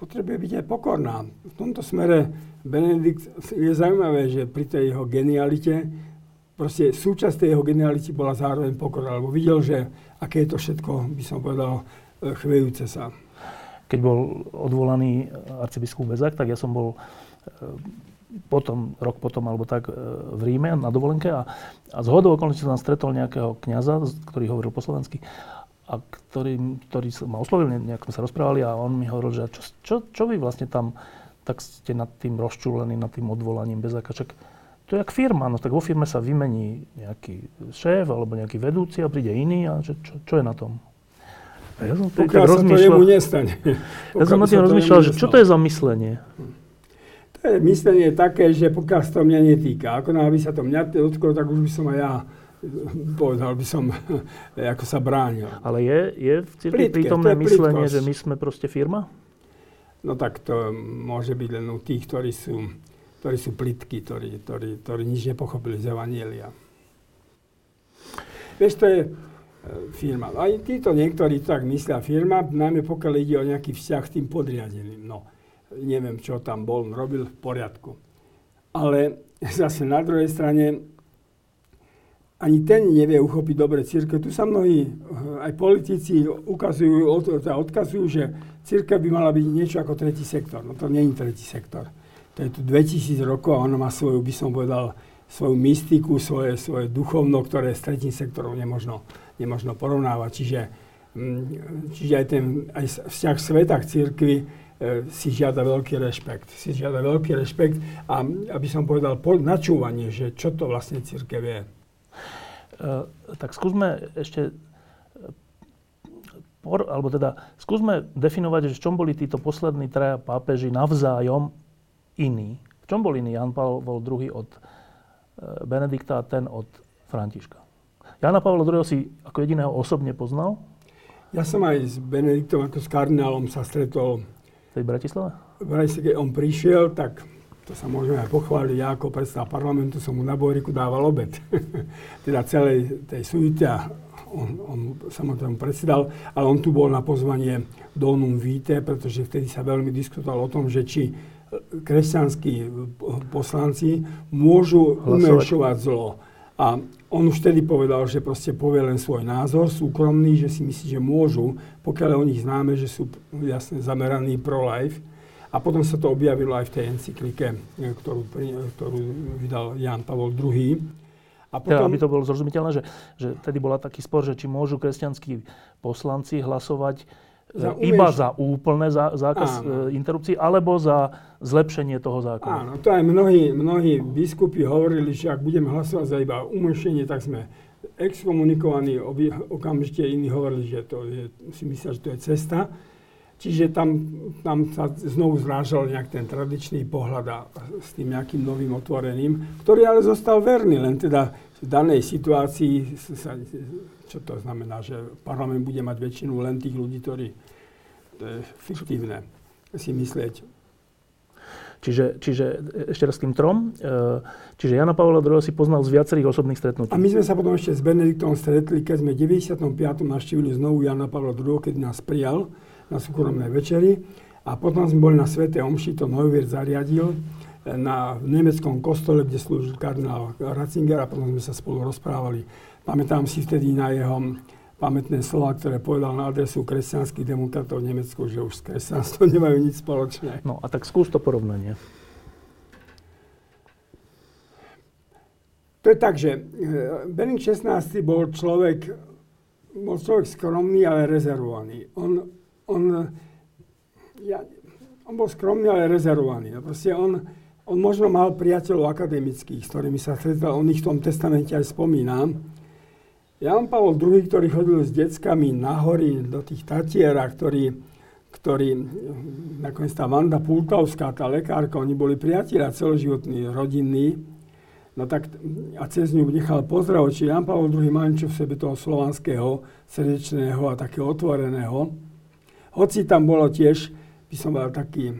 potrebuje byť aj pokorná. V tomto smere Benedikt je zaujímavé, že pri tej jeho genialite, proste súčasť tej jeho geniality bola zároveň pokora, lebo videl, že aké je to všetko, by som povedal, e, chvejúce sa. Keď bol odvolaný arcibiskup Bezak, tak ja som bol e, potom, rok potom alebo tak e, v Ríme na dovolenke a, a z hodou okolností som tam stretol nejakého kňaza, ktorý hovoril po slovensky a ktorý, ktorý ma oslovil, nejak sme sa rozprávali a on mi hovoril, že čo, čo, čo vy vlastne tam tak ste nad tým rozčúlení, nad tým odvolaním bez akaček. To je jak firma, no tak vo firme sa vymení nejaký šéf alebo nejaký vedúci a príde iný a že čo, čo je na tom? Ja som pokiaľ sa to jemu nestane. Ja som na tým rozmýšľal, že čo to je za myslenie? To je myslenie také, že pokiaľ sa to mňa netýka. Ako náhle by sa to mňa dotklo, tak už by som aj ja povedal by som, ako sa bránil. Ale je, je v cirkvi prítomné myslenie, že my sme proste firma? No tak to môže byť len u tých, ktorí sú, ktorí sú plitky, ktorí, ktorí, ktorí nič nepochopili z Evanielia. Vieš, to je e, firma. Aj títo niektorí tak myslia firma, najmä pokiaľ ide o nejaký vzťah s tým podriadeným. No, neviem, čo tam bol, robil v poriadku. Ale zase na druhej strane ani ten nevie uchopiť dobre církev. Tu sa mnohí, eh, aj politici ukazujú, teda odkazujú, že církev by mala byť niečo ako tretí sektor. No to nie je tretí sektor. To je tu 2000 rokov a ona má svoju, by som povedal, svoju mystiku, svoje, svoje duchovno, ktoré s tretím sektorom nemožno, nemožno porovnávať. Čiže, mm, čiže aj ten aj vzťah sveta k církvi e, si žiada veľký rešpekt. Si žiada veľký rešpekt a aby som povedal, načúvanie, že čo to vlastne církev je. Eh, tak skúsme ešte por, alebo teda skúsme definovať, že v čom boli títo poslední traja pápeži navzájom iní. V čom bol iný Jan Pavel II od eh, Benedikta a ten od Františka? Jana Pavla II si ako jediného osobne poznal? Ja som aj s Benediktom ako s kardinálom sa stretol. V tej Bratislave? V Bratislave, on prišiel, tak to sa môžeme aj pochváliť, ja ako predstav parlamentu som mu na Bojriku dával obed. teda celej tej suite a on, on samotnému predsedal, ale on tu bol na pozvanie Donum Vite, pretože vtedy sa veľmi diskutovalo o tom, že či kresťanskí poslanci môžu umenšovať zlo. A on už vtedy povedal, že proste povie len svoj názor súkromný, že si myslí, že môžu, pokiaľ je o nich známe, že sú jasne zameraní pro-life, a potom sa to objavilo aj v tej encyklike, e, ktorú, ktorú vydal Jan Pavol II. A teda, potom... Teda, aby to bolo zrozumiteľné, že, že tedy bola taký spor, že či môžu kresťanskí poslanci hlasovať e, za iba za úplné zá, zákaz Áno. E, interrupcií, alebo za zlepšenie toho zákona. Áno, to aj mnohí, mnohí biskupy hovorili, že ak budeme hlasovať za iba umenšenie, tak sme exkomunikovaní. Okamžite iní hovorili, že to je, si myslia, že to je cesta. Čiže tam, tam sa znovu zrážal nejak ten tradičný pohľad a s tým nejakým novým otvoreným, ktorý ale zostal verný, len teda v danej situácii, sa, čo to znamená, že parlament bude mať väčšinu len tých ľudí, ktorí, to je fiktívne si myslieť. Čiže, čiže ešte raz k tým trom. E, čiže Jana Pavla II si poznal z viacerých osobných stretnutí. A my sme sa potom ešte s Benediktom stretli, keď sme v 95. navštívili znovu Jana Pavla II, keď nás prijal na súkromnej večeri. A potom sme boli na Svete Omši, to Neuwirth zariadil eh, na nemeckom kostole, kde slúžil kardinál Ratzinger a potom sme sa spolu rozprávali. Pamätám si vtedy na jeho pamätné slova, ktoré povedal na adresu kresťanských demokratov v Nemecku, že už s kresťanstvom nemajú nič spoločné. No a tak skús to porovnanie. To je tak, že eh, Benedikt XVI bol človek, bol človek skromný, ale rezervovaný. On on, ja, on bol skromný, ale rezervovaný. No proste on, on možno mal priateľov akademických, s ktorými sa stretol, on ich v tom testamente aj spomína. Jan Pavel II, ktorý chodil s deckami na do tých Tatier a ktorý, ktorý, nakoniec tá Vanda Pultavská, tá lekárka, oni boli priatelia celoživotní, rodinní, no tak a cez ňu nechal pozdravovať, či Jan Pavel II mal niečo v sebe toho slovanského, srdečného a takého otvoreného. Hoci tam bolo tiež, by som mal taký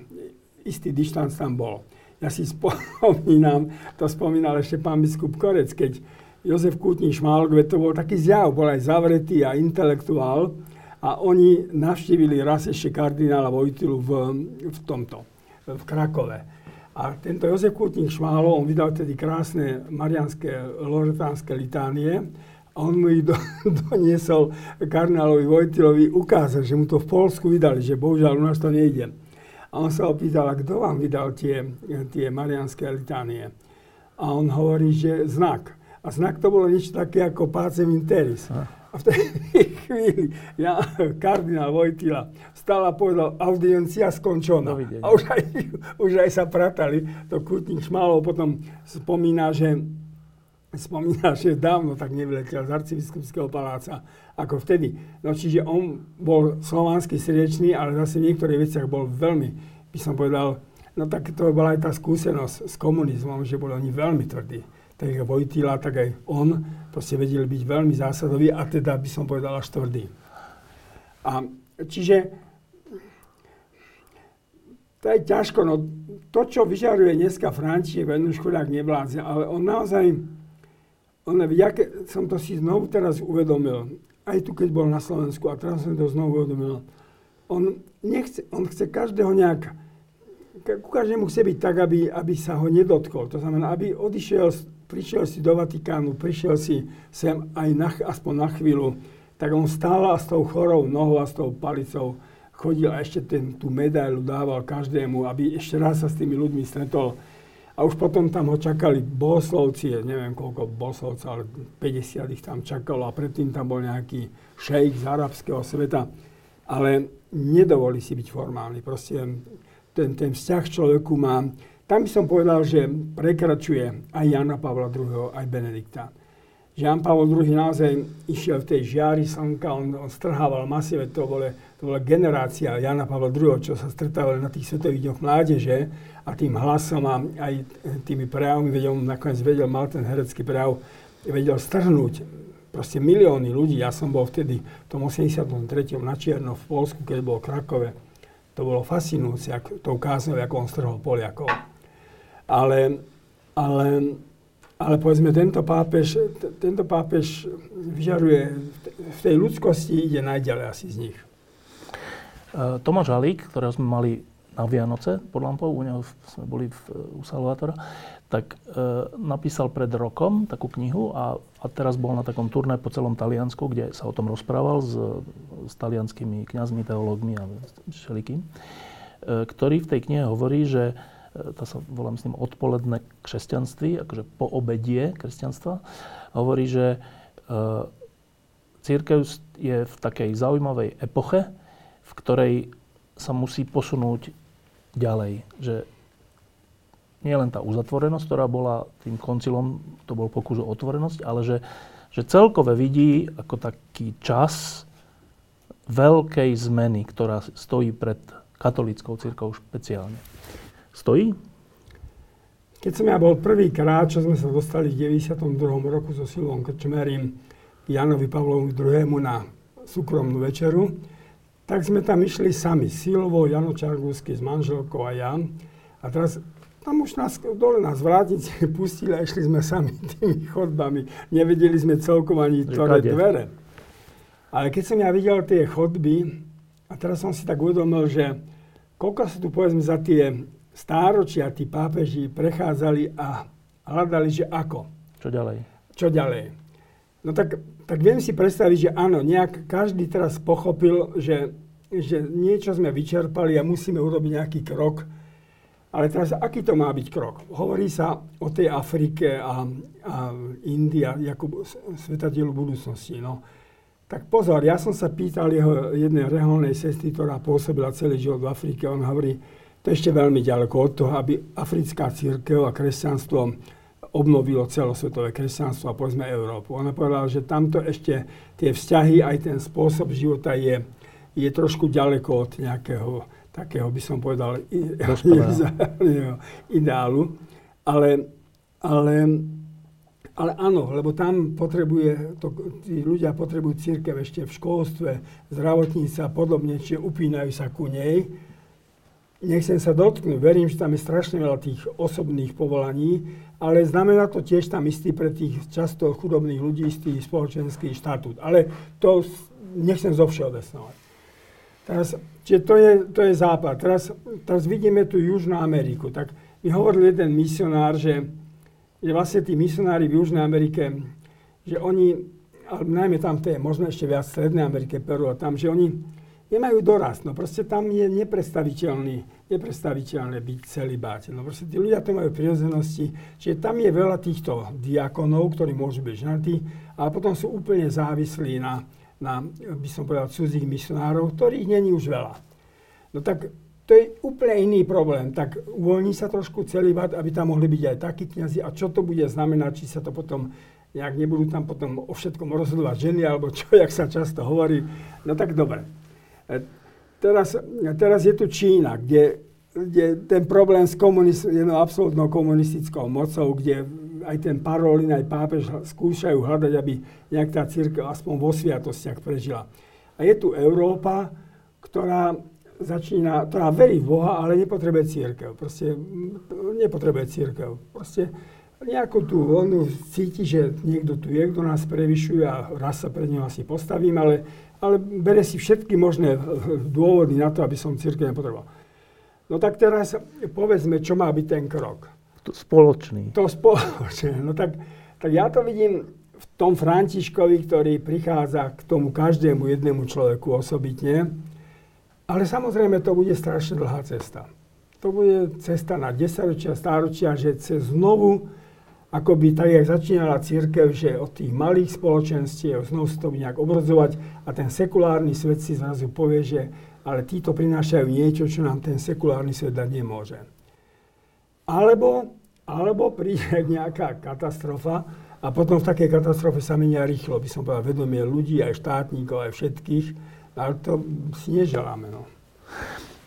istý dištanc tam bol. Ja si spomínam, to spomínal ešte pán biskup Korec, keď Jozef Kútni Šmálk, to bol taký zjav, bol aj zavretý a intelektuál a oni navštívili raz ešte kardinála Vojtilu v, v tomto, v Krakove. A tento Jozef Kútnik Šmálo, on vydal tedy krásne marianské loretánske litánie on mu ich do, doniesol kardinálovi Vojtilovi ukázať, že mu to v Polsku vydali, že bohužiaľ u nás to nejde. A on sa opýtal, a kto vám vydal tie, tie marianské litánie? A on hovorí, že znak. A znak to bolo niečo také ako Pacem Interis. A v tej chvíli ja, kardinál Vojtila stal a povedal, audiencia skončená. A už aj, už aj sa pratali. To Kutník Šmálov potom spomína, že spomína, že dávno tak nevyletel z arcibiskupského paláca ako vtedy. No čiže on bol slovanský srdečný, ale zase v niektorých veciach bol veľmi, by som povedal, no tak to bola aj tá skúsenosť s komunizmom, že boli oni veľmi tvrdí. Tak ako Vojtila, tak aj on proste vedeli byť veľmi zásadový a teda by som povedal až tvrdý. A čiže to je ťažko, no to, čo vyžaruje dneska František, Venus chudák nevládze, ale on naozaj, on, ja som to si znovu teraz uvedomil, aj tu, keď bol na Slovensku, a teraz som to znovu uvedomil, on, nechce, on chce každého nejak, ku každému chce byť tak, aby, aby sa ho nedotkol. To znamená, aby odišiel, prišiel si do Vatikánu, prišiel si sem aj na, aspoň na chvíľu, tak on stál a s tou chorou nohou a s tou palicou chodil a ešte ten, tú medailu dával každému, aby ešte raz sa s tými ľuďmi stretol. A už potom tam ho čakali bohoslovci, neviem koľko bohoslovcov, ale 50 ich tam čakalo a predtým tam bol nejaký šejk z arabského sveta. Ale nedovolí si byť formálny. Proste ten, ten vzťah človeku má... Tam by som povedal, že prekračuje aj Jana Pavla II, aj Benedikta. Jan Pavel II naozaj išiel v tej žiari slnka, on, on strhával masy, to, boli, to bola generácia Jana Pavla II, čo sa stretávali na tých svetových dňoch mládeže a tým hlasom a aj tými prejavmi, veď on nakoniec vedel, mal ten herecký prejav, vedel strhnúť proste milióny ľudí. Ja som bol vtedy v tom 83. na Čierno v Polsku, keď bol Krakove. To bolo fascinujúce, ako, tou káznou, ako on strhol Poliakov. Ale, ale ale povedzme, tento pápež, tento pápež vyžaruje, v tej ľudskosti ide najďalej asi z nich. E, Tomáš Halík, ktorého sme mali na Vianoce pod lampou, u neho sme boli v, u Salvátora, tak e, napísal pred rokom takú knihu a, a teraz bol na takom turné po celom Taliansku, kde sa o tom rozprával s, s talianskými kňazmi, teológmi a všelikým, e, ktorý v tej knihe hovorí, že E, to sa volá, myslím, odpoledné kresťanství, akože po obedie kresťanstva. Hovorí, že e, církev je v takej zaujímavej epoche, v ktorej sa musí posunúť ďalej. Že nie len tá uzatvorenosť, ktorá bola tým koncilom, to bol pokus o otvorenosť, ale že, že celkové vidí ako taký čas veľkej zmeny, ktorá stojí pred katolíckou církou špeciálne stojí? Keď som ja bol prvýkrát, čo sme sa dostali v 92. roku so Silvom Krčmerím Janovi Pavlovi II. na súkromnú večeru, tak sme tam išli sami. Silvo, Jano Čargúsky s manželkou a ja. A teraz tam už nás, dole nás vrátnici pustili a išli sme sami tými chodbami. Nevedeli sme celkom ani ktoré dvere. Ale keď som ja videl tie chodby, a teraz som si tak uvedomil, že koľko sa tu povedzme za tie stáročia tí pápeži prechádzali a hľadali, že ako. Čo ďalej? Čo ďalej. No tak, tak viem si predstaviť, že áno, nejak každý teraz pochopil, že, že niečo sme vyčerpali a musíme urobiť nejaký krok. Ale teraz, aký to má byť krok? Hovorí sa o tej Afrike a, a India ako svetateľu budúcnosti. No. Tak pozor, ja som sa pýtal jeho jednej reholnej sestry, ktorá pôsobila celý život v Afrike. On hovorí, to je ešte veľmi ďaleko od toho, aby africká církev a kresťanstvo obnovilo celosvetové kresťanstvo a povedzme Európu. Ona povedala, že tamto ešte tie vzťahy, aj ten spôsob života je, je trošku ďaleko od nejakého takého, by som povedal, ideálu. Ale, ale, ale áno, lebo tam potrebuje, to, tí ľudia potrebujú církev ešte v školstve, zdravotníca a podobne, čiže upínajú sa ku nej nechcem sa dotknúť, verím, že tam je strašne veľa tých osobných povolaní, ale znamená to tiež tam istý pre tých často chudobných ľudí istý spoločenský štatút. Ale to nechcem zo všeobecnovať. Teraz, čiže to je, to je západ. Teraz, teraz vidíme tu Južnú Ameriku. Tak mi hovoril jeden misionár, že, že vlastne tí misionári v Južnej Amerike, že oni, ale najmä tam to je možno ešte viac v Strednej Amerike, Peru a tam, že oni, nemajú dorast. No proste tam je nepredstaviteľný, nepredstaviteľné byť celibáte. No proste tí ľudia to majú prirodzenosti, čiže tam je veľa týchto diakonov, ktorí môžu byť ženatí, ale potom sú úplne závislí na, na by som povedal, cudzích misionárov, ktorých není už veľa. No tak to je úplne iný problém. Tak uvoľní sa trošku celý vat, aby tam mohli byť aj takí kniazy. A čo to bude znamenať, či sa to potom nejak nebudú tam potom o všetkom rozhodovať ženy, alebo čo, jak sa často hovorí. No tak dobre. E, teraz, teraz je tu Čína, kde, kde ten problém s komunist, jednou absolútnou komunistickou mocou, kde aj ten Parolin, aj pápež skúšajú hľadať, aby nejak tá církev aspoň vo sviatostiach prežila. A je tu Európa, ktorá začína, ktorá verí v Boha, ale nepotrebuje církev. Proste nepotrebuje církev. Proste nejakú tú voľnu cíti, že niekto tu je, kto nás prevyšuje a raz sa pred ňou asi postavím, ale, ale bere si všetky možné dôvody na to, aby som církev nepotreboval. No tak teraz povedzme, čo má byť ten krok. To spoločný. To spoločné. No tak, tak ja to vidím v tom Františkovi, ktorý prichádza k tomu každému jednému človeku osobitne ale samozrejme to bude strašne dlhá cesta. To bude cesta na 10 ročia, stáročia, že cez znovu, akoby tak, jak začínala církev, že od tých malých spoločenstiev znovu to nejak obrodzovať a ten sekulárny svet si zrazu povie, že ale títo prinášajú niečo, čo nám ten sekulárny svet dať nemôže. Alebo, alebo príde nejaká katastrofa a potom v takej katastrofe sa menia rýchlo, by som povedal, vedomie ľudí, aj štátnikov, aj všetkých ale to si neželáme. No.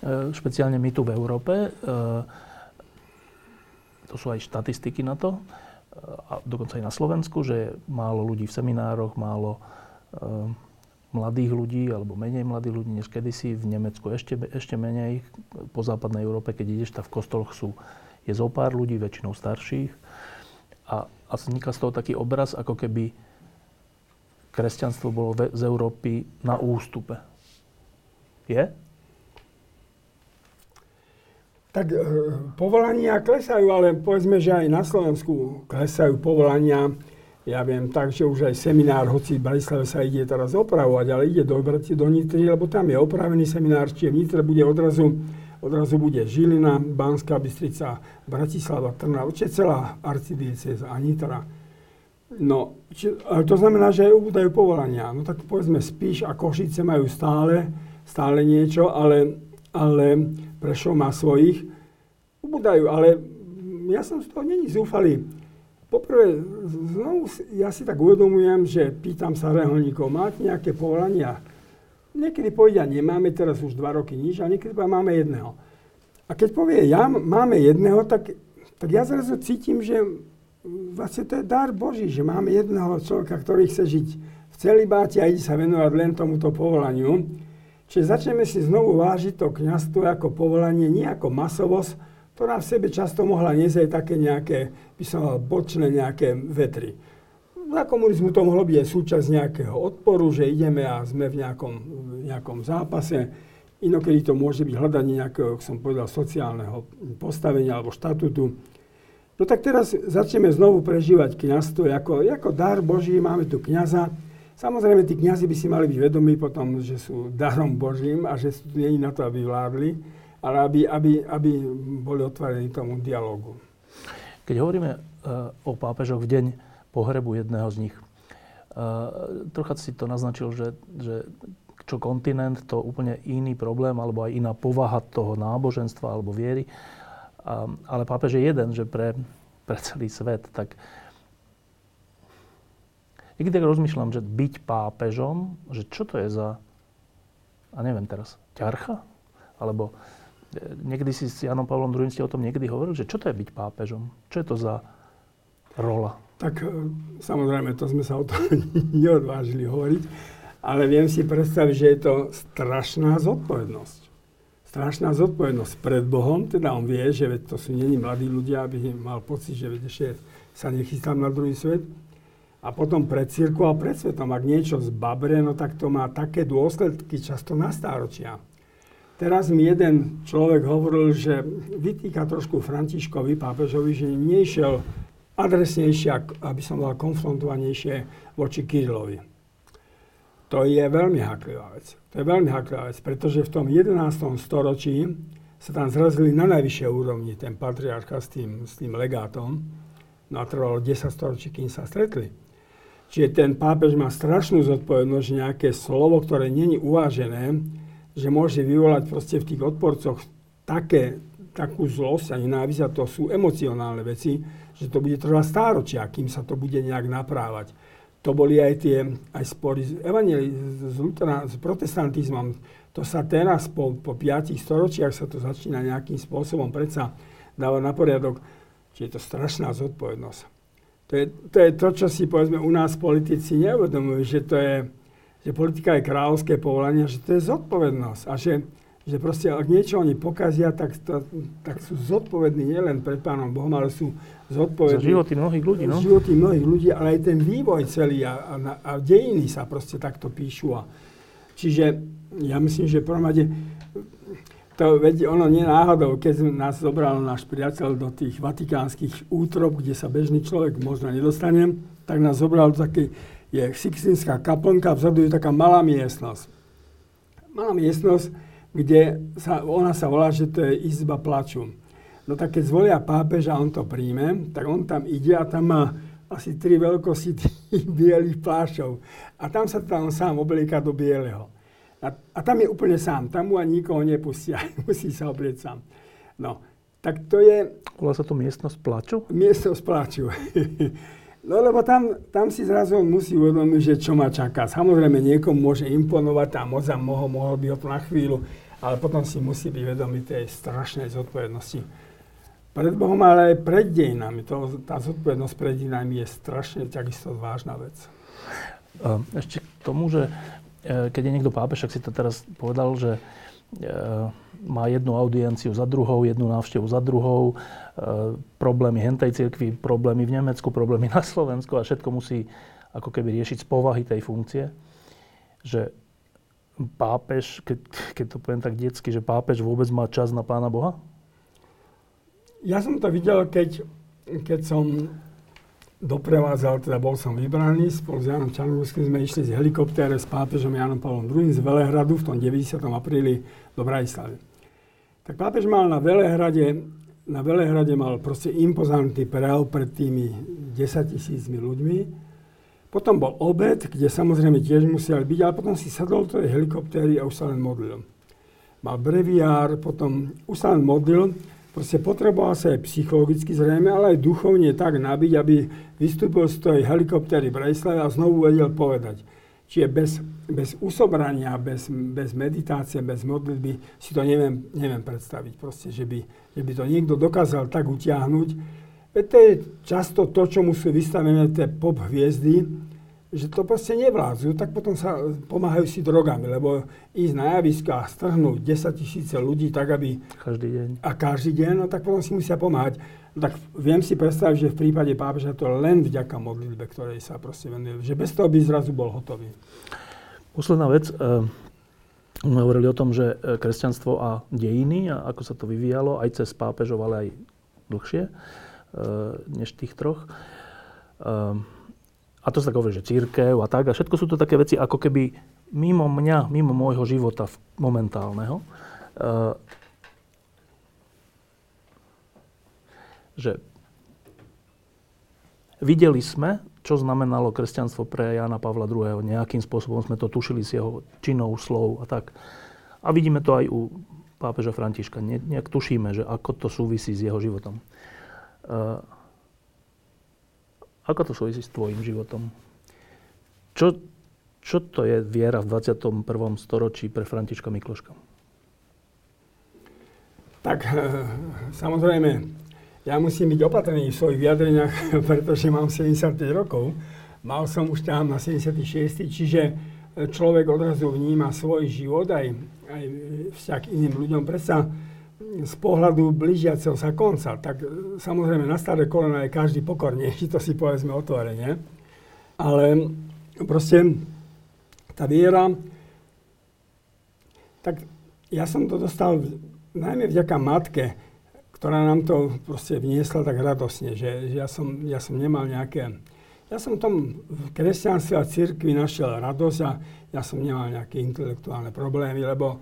E, špeciálne my tu v Európe, e, to sú aj štatistiky na to, a dokonca aj na Slovensku, že málo ľudí v seminároch, málo mladých ľudí, alebo menej mladých ľudí než kedysi. V Nemecku ešte, ešte menej. Po západnej Európe, keď ideš, tak v kostoloch sú, je zo pár ľudí, väčšinou starších. A, a vzniká z toho taký obraz, ako keby kresťanstvo bolo z Európy na ústupe. Je? Tak e, povolania klesajú, ale povedzme, že aj na Slovensku klesajú povolania. Ja viem tak, že už aj seminár, hoci v Bratislave sa ide teraz opravovať, ale ide do, do Nitry, lebo tam je opravený seminár, čiže v Nitre bude odrazu, odrazu bude Žilina, Banská Bystrica, Bratislava, Trnava, čiže celá arcidieceza a Nitra. No, či, ale to znamená, že aj ubúdajú povolania. No tak povedzme, Spíš a Košice majú stále, stále niečo, ale, ale Prešov má svojich. Ubúdajú, ale ja som z toho není zúfalý. Poprvé, znovu ja si tak uvedomujem, že pýtam sa reholníkov, máte nejaké povolania? Niekedy povedia, nemáme teraz už dva roky nič, a niekedy povedia, máme jedného. A keď povie, ja máme jedného, tak, tak ja zrazu cítim, že vlastne to je dar Boží, že máme jedného človeka, ktorý chce žiť v celibáte a ide sa venovať len tomuto povolaniu. Čiže začneme si znovu vážiť to kniazstvo ako povolanie, nie ako masovosť, ktorá v sebe často mohla niesť aj také nejaké, by som mal, bočné nejaké vetry. Za komunizmu to mohlo byť aj súčasť nejakého odporu, že ideme a sme v nejakom, nejakom zápase. Inokedy to môže byť hľadanie nejakého, som povedal, sociálneho postavenia alebo štatútu. No tak teraz začneme znovu prežívať kniazstvo ako, ako dar Boží, máme tu kniaza. Samozrejme, tí kniazy by si mali byť vedomí potom, že sú darom Božím a že sú nie na to, aby vládli, ale aby, aby, aby boli otvorení tomu dialogu. Keď hovoríme uh, o pápežoch v deň pohrebu jedného z nich, uh, trocha si to naznačil, že, že čo kontinent, to úplne iný problém, alebo aj iná povaha toho náboženstva alebo viery. A, ale pápež je jeden, že pre, pre celý svet. Tak niekedy tak rozmýšľam, že byť pápežom, že čo to je za, a neviem teraz, ťarcha? Alebo e, niekedy si s Janom Pavlom II ste o tom niekedy hovorili, že čo to je byť pápežom? Čo je to za rola? Tak e, samozrejme, to sme sa o tom neodvážili hovoriť, ale viem si predstaviť, že je to strašná zodpovednosť strašná zodpovednosť pred Bohom, teda on vie, že to sú není mladí ľudia, aby mal pocit, že ešte sa nechystám na druhý svet. A potom pred církou a pred svetom, ak niečo zbabre, no tak to má také dôsledky často na stáročia. Teraz mi jeden človek hovoril, že vytýka trošku Františkovi, pápežovi, že nešiel adresnejšie, aby som bol konfrontovanejšie voči Kirilovi. To je veľmi haklivá vec. To je veľmi haklivá vec, pretože v tom 11. storočí sa tam zrazili na najvyššej úrovni ten patriarcha s tým, s tým legátom. No a trvalo 10 storočí, kým sa stretli. Čiže ten pápež má strašnú zodpovednosť, že nejaké slovo, ktoré není uvážené, že môže vyvolať proste v tých odporcoch také, takú zlosť a nenávisť, a to sú emocionálne veci, že to bude trvať stáročia, kým sa to bude nejak naprávať. To boli aj tie aj spory s, evangeli, s, luterán, s protestantizmom. To sa teraz po, po piatich storočiach sa to začína nejakým spôsobom predsa dávať na poriadok. Čiže je to strašná zodpovednosť. To je, to je to, čo si povedzme u nás politici neuvedomujú, že to je, že politika je kráľovské povolanie, že to je zodpovednosť a že že proste ak niečo oni pokazia, tak, to, tak sú zodpovední nielen pred Pánom Bohom, ale sú zodpovední... Za životy mnohých ľudí, no? životy mnohých ľudí, ale aj ten vývoj celý a, a, a dejiny sa proste takto píšu. A, čiže ja myslím, že prvom rade to veď ono nie náhodou, keď nás zobral náš priateľ do tých vatikánskych útrob, kde sa bežný človek možno nedostane, tak nás zobral do takej, je Sixtinská kaplnka, vzadu je taká malá miestnosť. Malá miestnosť, kde sa, ona sa volá, že to je izba plaču. No tak keď zvolia pápeža, on to príjme, tak on tam ide a tam má asi tri veľkosti tých bielých plášťov. A tam sa tam sám oblieka do bieleho. A, a tam je úplne sám, tam mu ani nikoho nepustia, musí sa oblieť sám. No, tak to je... Volá sa to miestnosť plaču? Miestnosť plaču. No lebo tam, tam si zrazu musí uvedomiť, že čo ma čaká. Samozrejme niekomu môže imponovať a moc mohol, mohol by ho to na chvíľu, ale potom si musí byť vedomý tej strašnej zodpovednosti. Pred Bohom, ale aj pred dejinami. To, tá zodpovednosť pred dejinami je strašne takisto vážna vec. Ešte k tomu, že keď je niekto pápež, ak si to teraz povedal, že e, má jednu audienciu za druhou, jednu návštevu za druhou, e, problémy hentej cirkvi, problémy v Nemecku, problémy na Slovensku a všetko musí ako keby riešiť z povahy tej funkcie. Že pápež, keď, keď to poviem tak detsky, že pápež vôbec má čas na Pána Boha? Ja som to videl, keď, keď som doprevádzal, teda bol som vybraný, spolu s Janom Čarnogórským sme išli z helikoptére s pápežom Janom Pavlom II z Velehradu v tom 90. apríli do Bratislavy. Tak pápež mal na Velehrade, na Velehrade mal proste impozantný prejav pred tými 10 tisícmi ľuďmi. Potom bol obed, kde samozrejme tiež museli byť, ale potom si sadol do tej helikoptéry a už sa len modlil. Mal breviár, potom už sa len modlil, proste potreboval sa aj psychologicky zrejme, ale aj duchovne tak nabiť, aby vystúpil z tej helikoptéry Bratislave a znovu vedel povedať. Čiže bez, bez usobrania, bez, bez meditácie, bez modlitby si to neviem, neviem predstaviť. Proste, že by, že by to niekto dokázal tak utiahnuť. Veď to je často to, čo sú vystavené tie pop hviezdy, že to proste nevládzu, tak potom sa pomáhajú si drogami, lebo ísť na javisko a strhnúť 10 tisíce ľudí tak, aby... Každý deň. A každý deň, no tak potom si musia pomáhať. No tak viem si predstaviť, že v prípade pápeža to len vďaka modlitbe, ktorej sa proste venuje, že bez toho by zrazu bol hotový. Posledná vec. Uh, sme hovorili o tom, že e, kresťanstvo a dejiny, a ako sa to vyvíjalo, aj cez pápežov, ale aj dlhšie, uh, než tých troch. Uh, a to sa tak hovorí, že církev a tak. A všetko sú to také veci ako keby mimo mňa, mimo môjho života momentálneho. Uh, že videli sme, čo znamenalo kresťanstvo pre Jana Pavla II. Nejakým spôsobom sme to tušili z jeho činov, slov a tak. A vidíme to aj u pápeža Františka. Ne, nejak tušíme, že ako to súvisí s jeho životom. Uh, ako to súvisí s tvojim životom? Čo, čo to je viera v 21. storočí pre Františka Mikloška? Tak samozrejme, ja musím byť opatrný v svojich vyjadreniach, pretože mám 75 rokov. Mal som už tam na 76, čiže človek odrazu vníma svoj život aj, aj vzťah k iným ľuďom. Predsa z pohľadu blížiaceho sa konca, tak e, samozrejme na staré kolena je každý pokornejší, to si povedzme otvorene. Ale proste tá viera, tak ja som to dostal najmä vďaka matke, ktorá nám to proste vniesla tak radosne, že, že ja, som, ja som nemal nejaké... Ja som tom v kresťanstve a cirkvi našiel radosť a ja som nemal nejaké intelektuálne problémy, lebo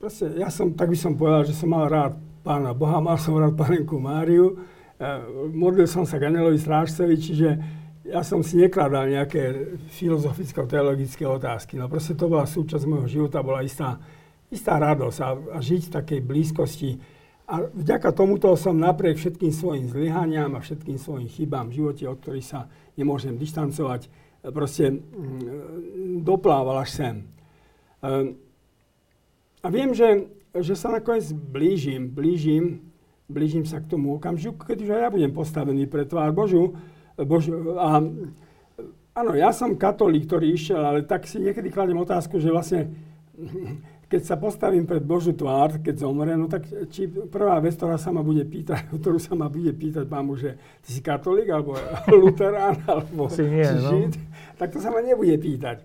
proste, ja som, tak by som povedal, že som mal rád pána Boha, mal som rád panenku Máriu, e, modlil som sa k anelovi strážcovi, čiže ja som si nekladal nejaké filozoficko-teologické otázky. No proste to bola súčasť môjho života, bola istá, istá radosť a, a žiť v takej blízkosti. A vďaka tomuto som napriek všetkým svojim zlyhaniam a všetkým svojim chybám v živote, od ktorých sa nemôžem dištancovať, proste mm, doplával až sem. Ehm, a viem, že, že sa nakoniec blížim, blížim, blížim sa k tomu okamžiku, keď už aj ja budem postavený pre tvár Božu. Božu a áno, ja som katolík, ktorý išiel, ale tak si niekedy kladem otázku, že vlastne keď sa postavím pred Božú tvár, keď zomre, no tak či prvá vec, ktorá sa ma bude pýtať, ktorú sa ma bude pýtať mámu, že ty si katolík, alebo luterán, alebo si nie, no. žid, no? tak to sa ma nebude pýtať.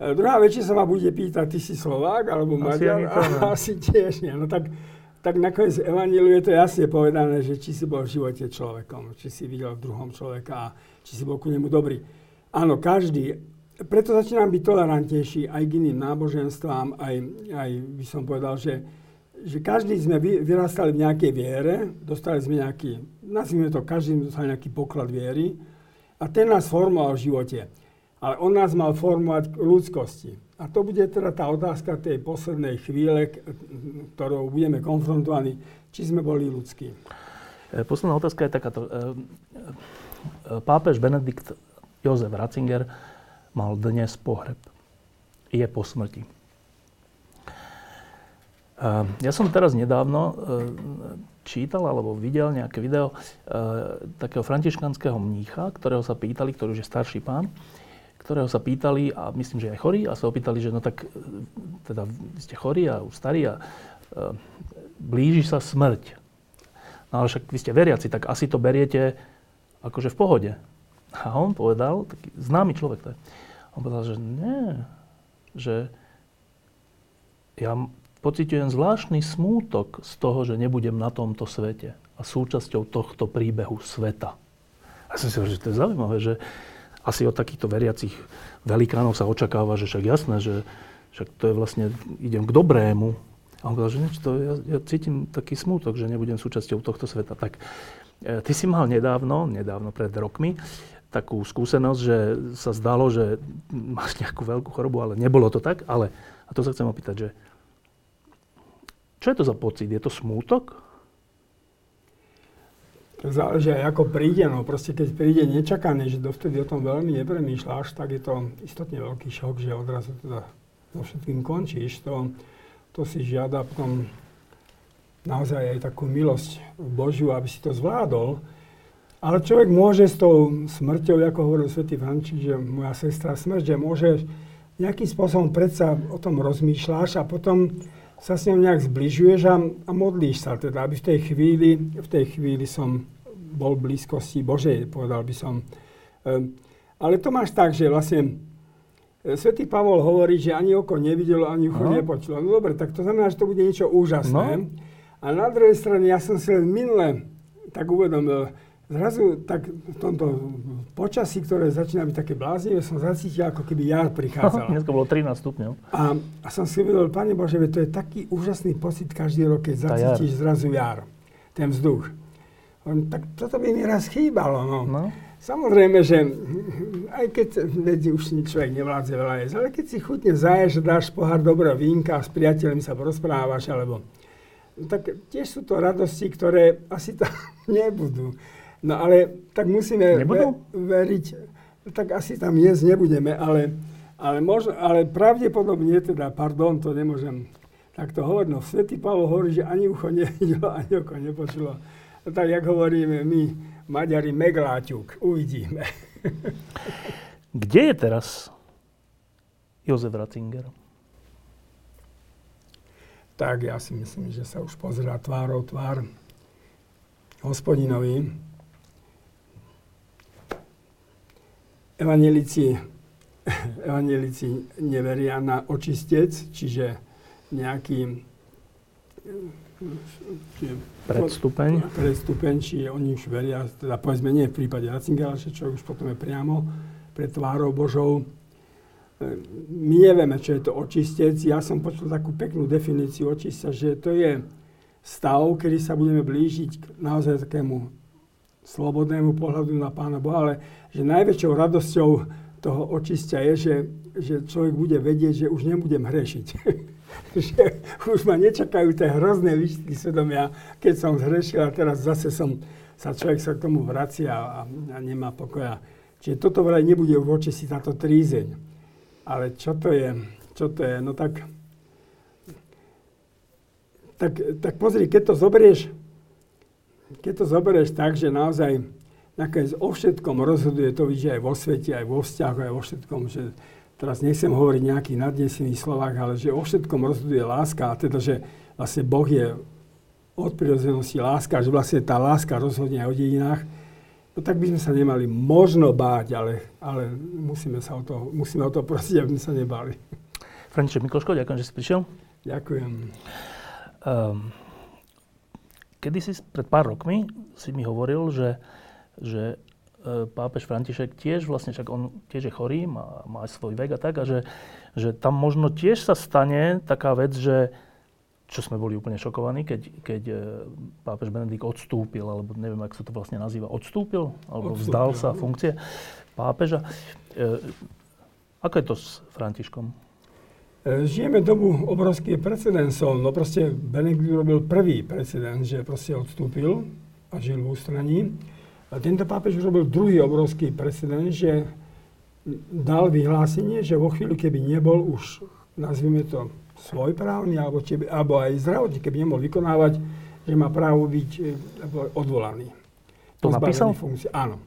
E, druhá vec, sa ma bude pýtať, ty si Slovák, alebo asi Maďar, a, asi tiež nie. No tak, tak nakoniec Evangeliu je to jasne povedané, že či si bol v živote človekom, či si videl v druhom človeka, či si bol ku nemu dobrý. Áno, každý preto začínam byť tolerantnejší aj k iným náboženstvám, aj, aj by som povedal, že, že každý sme vy, vyrastali v nejakej viere, dostali sme nejaký, nazvime to, každý dostal nejaký poklad viery a ten nás formoval v živote. Ale on nás mal formovať k ľudskosti. A to bude teda tá otázka tej poslednej chvíle, ktorou budeme konfrontovaní, či sme boli ľudskí. E, posledná otázka je takáto. E, e, pápež Benedikt Jozef Ratzinger mal dnes pohreb. Je po smrti. Ja som teraz nedávno čítal alebo videl nejaké video takého františkanského mnícha, ktorého sa pýtali, ktorý už je starší pán, ktorého sa pýtali, a myslím, že aj chorí, a sa opýtali, že no tak, e, teda ste chorí a už starí a blíži sa smrť. No ale však vy ste veriaci, tak asi to beriete akože v pohode. A on povedal, taký známy človek to je, on povedal, že nie, že ja pociťujem zvláštny smútok z toho, že nebudem na tomto svete a súčasťou tohto príbehu sveta. A som si hovoril, že to je zaujímavé, že asi od takýchto veriacich velikánov sa očakáva, že však jasné, že však to je vlastne, idem k dobrému. A on povedal, že niečo, to, ja, ja cítim taký smútok, že nebudem súčasťou tohto sveta. Tak e, ty si mal nedávno, nedávno pred rokmi, takú skúsenosť, že sa zdalo, že máš nejakú veľkú chorobu, ale nebolo to tak. Ale, a to sa chcem opýtať, že čo je to za pocit? Je to smútok? Záleží aj ako príde. No proste keď príde nečakané, že dovtedy o tom veľmi nepremýšľaš, tak je to istotne veľký šok, že odrazu teda so všetkým končíš. To, to si žiada potom naozaj aj takú milosť Božiu, aby si to zvládol. Ale človek môže s tou smrťou, ako hovoril svätý František, že moja sestra smrť, že môže nejakým spôsobom predsa o tom rozmýšľaš a potom sa s ňou nejak zbližuješ a, a modlíš sa teda, aby v tej chvíli, v tej chvíli som bol v blízkosti Božej, povedal by som. Ehm, ale to máš tak, že vlastne e, Svetý Pavol hovorí, že ani oko nevidelo, ani ucho no. nepočulo. No dobre, tak to znamená, že to bude niečo úžasné. No. A na druhej strane, ja som si len minule tak uvedomil, zrazu tak v tomto počasí, ktoré začína byť také bláznivé, som zacítil, ako keby jar prichádzala. Dneska bolo 13 stupňov. A, a som si uvedol, Pane Bože, to je taký úžasný pocit každý rok, keď zacítiš zrazu jar, ten vzduch. On, tak toto by mi raz chýbalo. No. no. Samozrejme, že aj keď vedzi už človek nevládze veľa jesť, ale keď si chutne zaješ, dáš pohár dobrého vínka a s priateľmi sa porozprávaš, alebo no, tak tiež sú to radosti, ktoré asi tam nebudú. No ale tak musíme ve, veriť, tak asi tam jesť nebudeme, ale, ale, možno, ale pravdepodobne teda, pardon, to nemôžem takto hovoriť, no Svetý Pavol hovorí, že ani ucho nevidelo, ani oko nepočulo. Tak, jak hovoríme my, Maďari, megláťuk, uvidíme. Kde je teraz Jozef Ratzinger? Tak ja si myslím, že sa už pozerá tvárou tvár hospodinovi. Evangelici, evangelici neveria na očistec, čiže nejaký predstupeň. predstupeň, či oni už veria, teda povedzme nie v prípade Ratzingera, čo už potom je priamo pred tvárou Božou. My nevieme, čo je to očistec. Ja som počul takú peknú definíciu očistca, že to je stav, kedy sa budeme blížiť k naozaj takému slobodnému pohľadu na Pána Boha, ale že najväčšou radosťou toho očistia je, že, že človek bude vedieť, že už nebudem hrešiť. že už ma nečakajú tie hrozné výčitky svedomia, keď som zhrešil a teraz zase som, sa človek sa k tomu vracia a, a nemá pokoja. Čiže toto vraj nebude v oči si táto trízeň. Ale čo to je? Čo to je? No tak, tak, tak pozri, keď to zoberieš, keď to zoberieš tak, že naozaj nakoniec o všetkom rozhoduje to, že aj vo svete, aj vo vzťahu, aj vo všetkom, že teraz nechcem hovoriť nejakých nadnesených slovách, ale že o všetkom rozhoduje láska, a teda, že vlastne Boh je od prirodzenosti láska, že vlastne tá láska rozhodne aj o dejinách, no tak by sme sa nemali možno báť, ale, ale musíme, sa o to, musíme o to prosiť, aby sme sa nebáli. František Mikloško, ďakujem, že si prišiel. Ďakujem. Um, kedy si pred pár rokmi si mi hovoril, že, že pápež František tiež vlastne, však on tiež je chorý, má, má aj svoj vek a tak, a že, že tam možno tiež sa stane taká vec, že čo sme boli úplne šokovaní, keď, keď e, pápež Benedikt odstúpil, alebo neviem, ako sa to vlastne nazýva, odstúpil, alebo odstúpil. vzdal sa funkcie pápeža. E, ako je to s Františkom? Žijeme dobu obrovských precedensov. No proste Benedikt urobil prvý precedens, že proste odstúpil a žil v ústraní. A tento pápež urobil druhý obrovský precedens, že dal vyhlásenie, že vo chvíli, keby nebol už, nazvime to, svojprávny, alebo, či, alebo aj zdravotný, keby nemohol vykonávať, že má právo byť e, odvolaný. To napísal? Funkcie. Áno.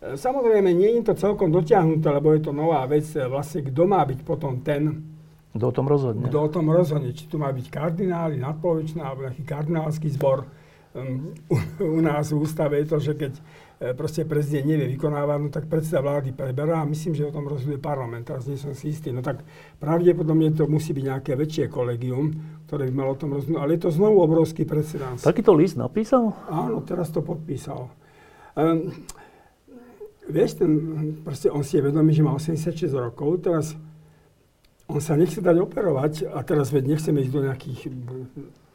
E, samozrejme, nie je to celkom dotiahnuté, lebo je to nová vec. E, vlastne, kto má byť potom ten, kto o tom rozhodne? Kto o tom rozhodne. Či to má byť kardináli, nadpolovičná, alebo nejaký kardinálsky zbor u, u nás v ústave je to, že keď e, proste prezident nevie vykonávať, no tak predseda vlády preberá a myslím, že o tom rozhoduje parlament. Teraz nie som si istý. No tak pravdepodobne to musí byť nejaké väčšie kolegium, ktoré by malo o tom rozhodnúť. Ale je to znovu obrovský precedens. Takýto list napísal? Áno, teraz to podpísal. Um, vieš, ten, proste on si je vedomý, že má 86 rokov, teraz on sa nechce dať operovať a teraz veď nechceme ísť do nejakých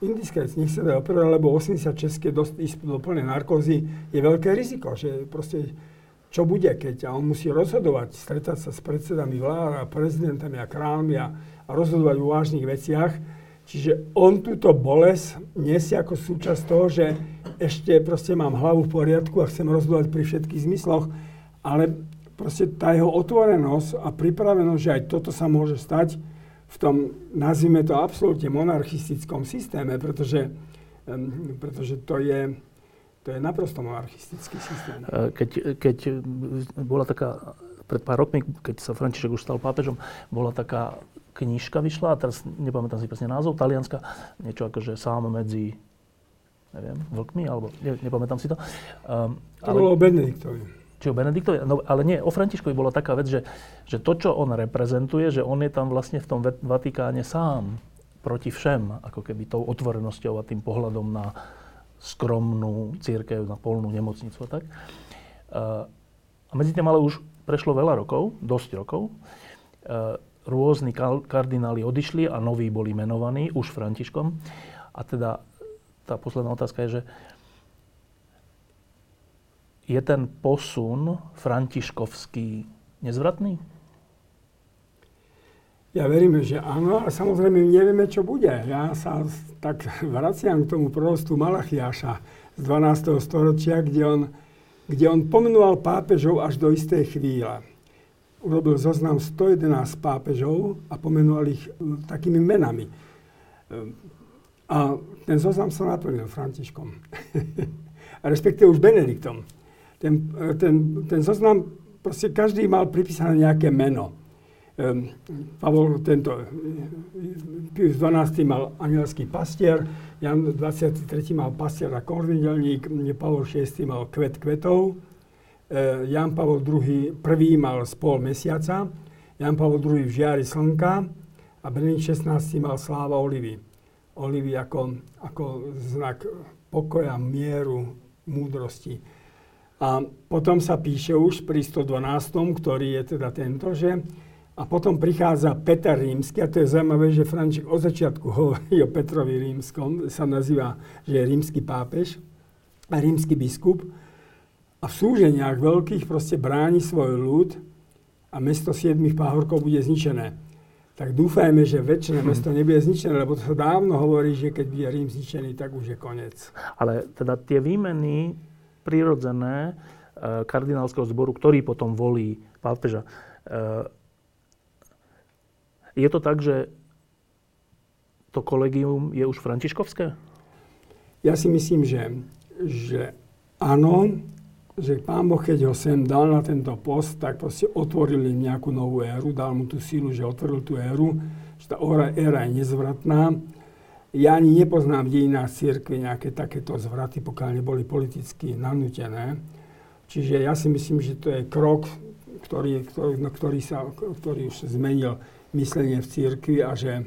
indiskréc, nech sa dá operovať, lebo 86, keď ísť do plnej narkózy, je veľké riziko, že proste čo bude, keď a on musí rozhodovať, stretať sa s predsedami vlád a prezidentami a kráľmi a, a rozhodovať o vážnych veciach. Čiže on túto bolesť nesie ako súčasť toho, že ešte proste mám hlavu v poriadku a chcem rozhodovať pri všetkých zmysloch, ale proste tá jeho otvorenosť a pripravenosť, že aj toto sa môže stať, v tom, nazvime to absolútne monarchistickom systéme, pretože, um, pretože to je, to je naprosto monarchistický systém. E, keď, keď bola taká, pred pár rokmi, keď sa František už stal pápežom, bola taká knižka vyšla, a teraz nepamätám si presne názov, talianska, niečo ako, že sám medzi neviem, vlkmi, alebo ne, nepamätám si to. Um, to ale, bolo o Benediktovi či o Benediktovi, no, ale nie, o Františkovi bola taká vec, že, že to, čo on reprezentuje, že on je tam vlastne v tom Vatikáne sám proti všem, ako keby tou otvorenosťou a tým pohľadom na skromnú církev, na polnú nemocnicu a tak. A medzi tým ale už prešlo veľa rokov, dosť rokov. Rôzni kardináli odišli a noví boli menovaní, už Františkom. A teda tá posledná otázka je, že je ten posun františkovský nezvratný? Ja verím, že áno, a samozrejme nevieme, čo bude. Ja sa tak vraciam k tomu prorostu Malachiaša z 12. storočia, kde on, kde on pomenoval pápežov až do istej chvíle. Urobil zoznam 111 pápežov a pomenoval ich takými menami. A ten zoznam sa naplnil Františkom. respektíve už Benediktom ten, ten, ten zoznam, proste každý mal pripísané nejaké meno. Um, Pavol, tento, Pius 12. mal anielský pastier, Jan 23. mal pastier a korvidelník, Pavol 6. mal kvet kvetov, uh, Jan Pavol II. prvý mal spol mesiaca, Jan Pavol II. v žiari slnka a Benedikt 16. mal sláva olivy. Olivy ako, ako znak pokoja, mieru, múdrosti. A potom sa píše už pri 112, ktorý je teda tento, že a potom prichádza Peter Rímsky, a to je zaujímavé, že Franček od začiatku hovorí o Petrovi Rímskom, sa nazýva, že je rímsky pápež a rímsky biskup. A v súženiach veľkých proste bráni svoj ľud a mesto siedmých páhorkov bude zničené. tak dúfajme, že väčšie mesto nebude zničené, lebo to sa dávno hovorí, že keď bude Rím zničený, tak už je koniec. Ale teda tie výmeny prirodzené e, kardinálskeho zboru, ktorý potom volí pápeža, e, je to tak, že to kolegium je už františkovské? Ja si myslím, že, že áno, že pán Boh, keď ho sem dal na tento post, tak proste otvorili nejakú novú éru, dal mu tú sílu, že otvoril tú éru, že tá éra je nezvratná. Ja ani nepoznám v dejinách církvy nejaké takéto zvraty, pokiaľ neboli politicky nanútené. Čiže ja si myslím, že to je krok, ktorý, ktorý, no, ktorý, sa, ktorý už zmenil myslenie v církvi a že,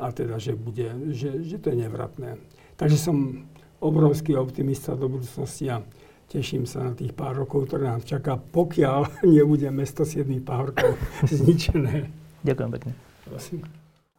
a teda, že, bude, že, že to je nevratné. Takže som obrovský optimista do budúcnosti a teším sa na tých pár rokov, ktoré nám čaká, pokiaľ nebude mesto siedmých pahorkov zničené. Ďakujem pekne. Prosím.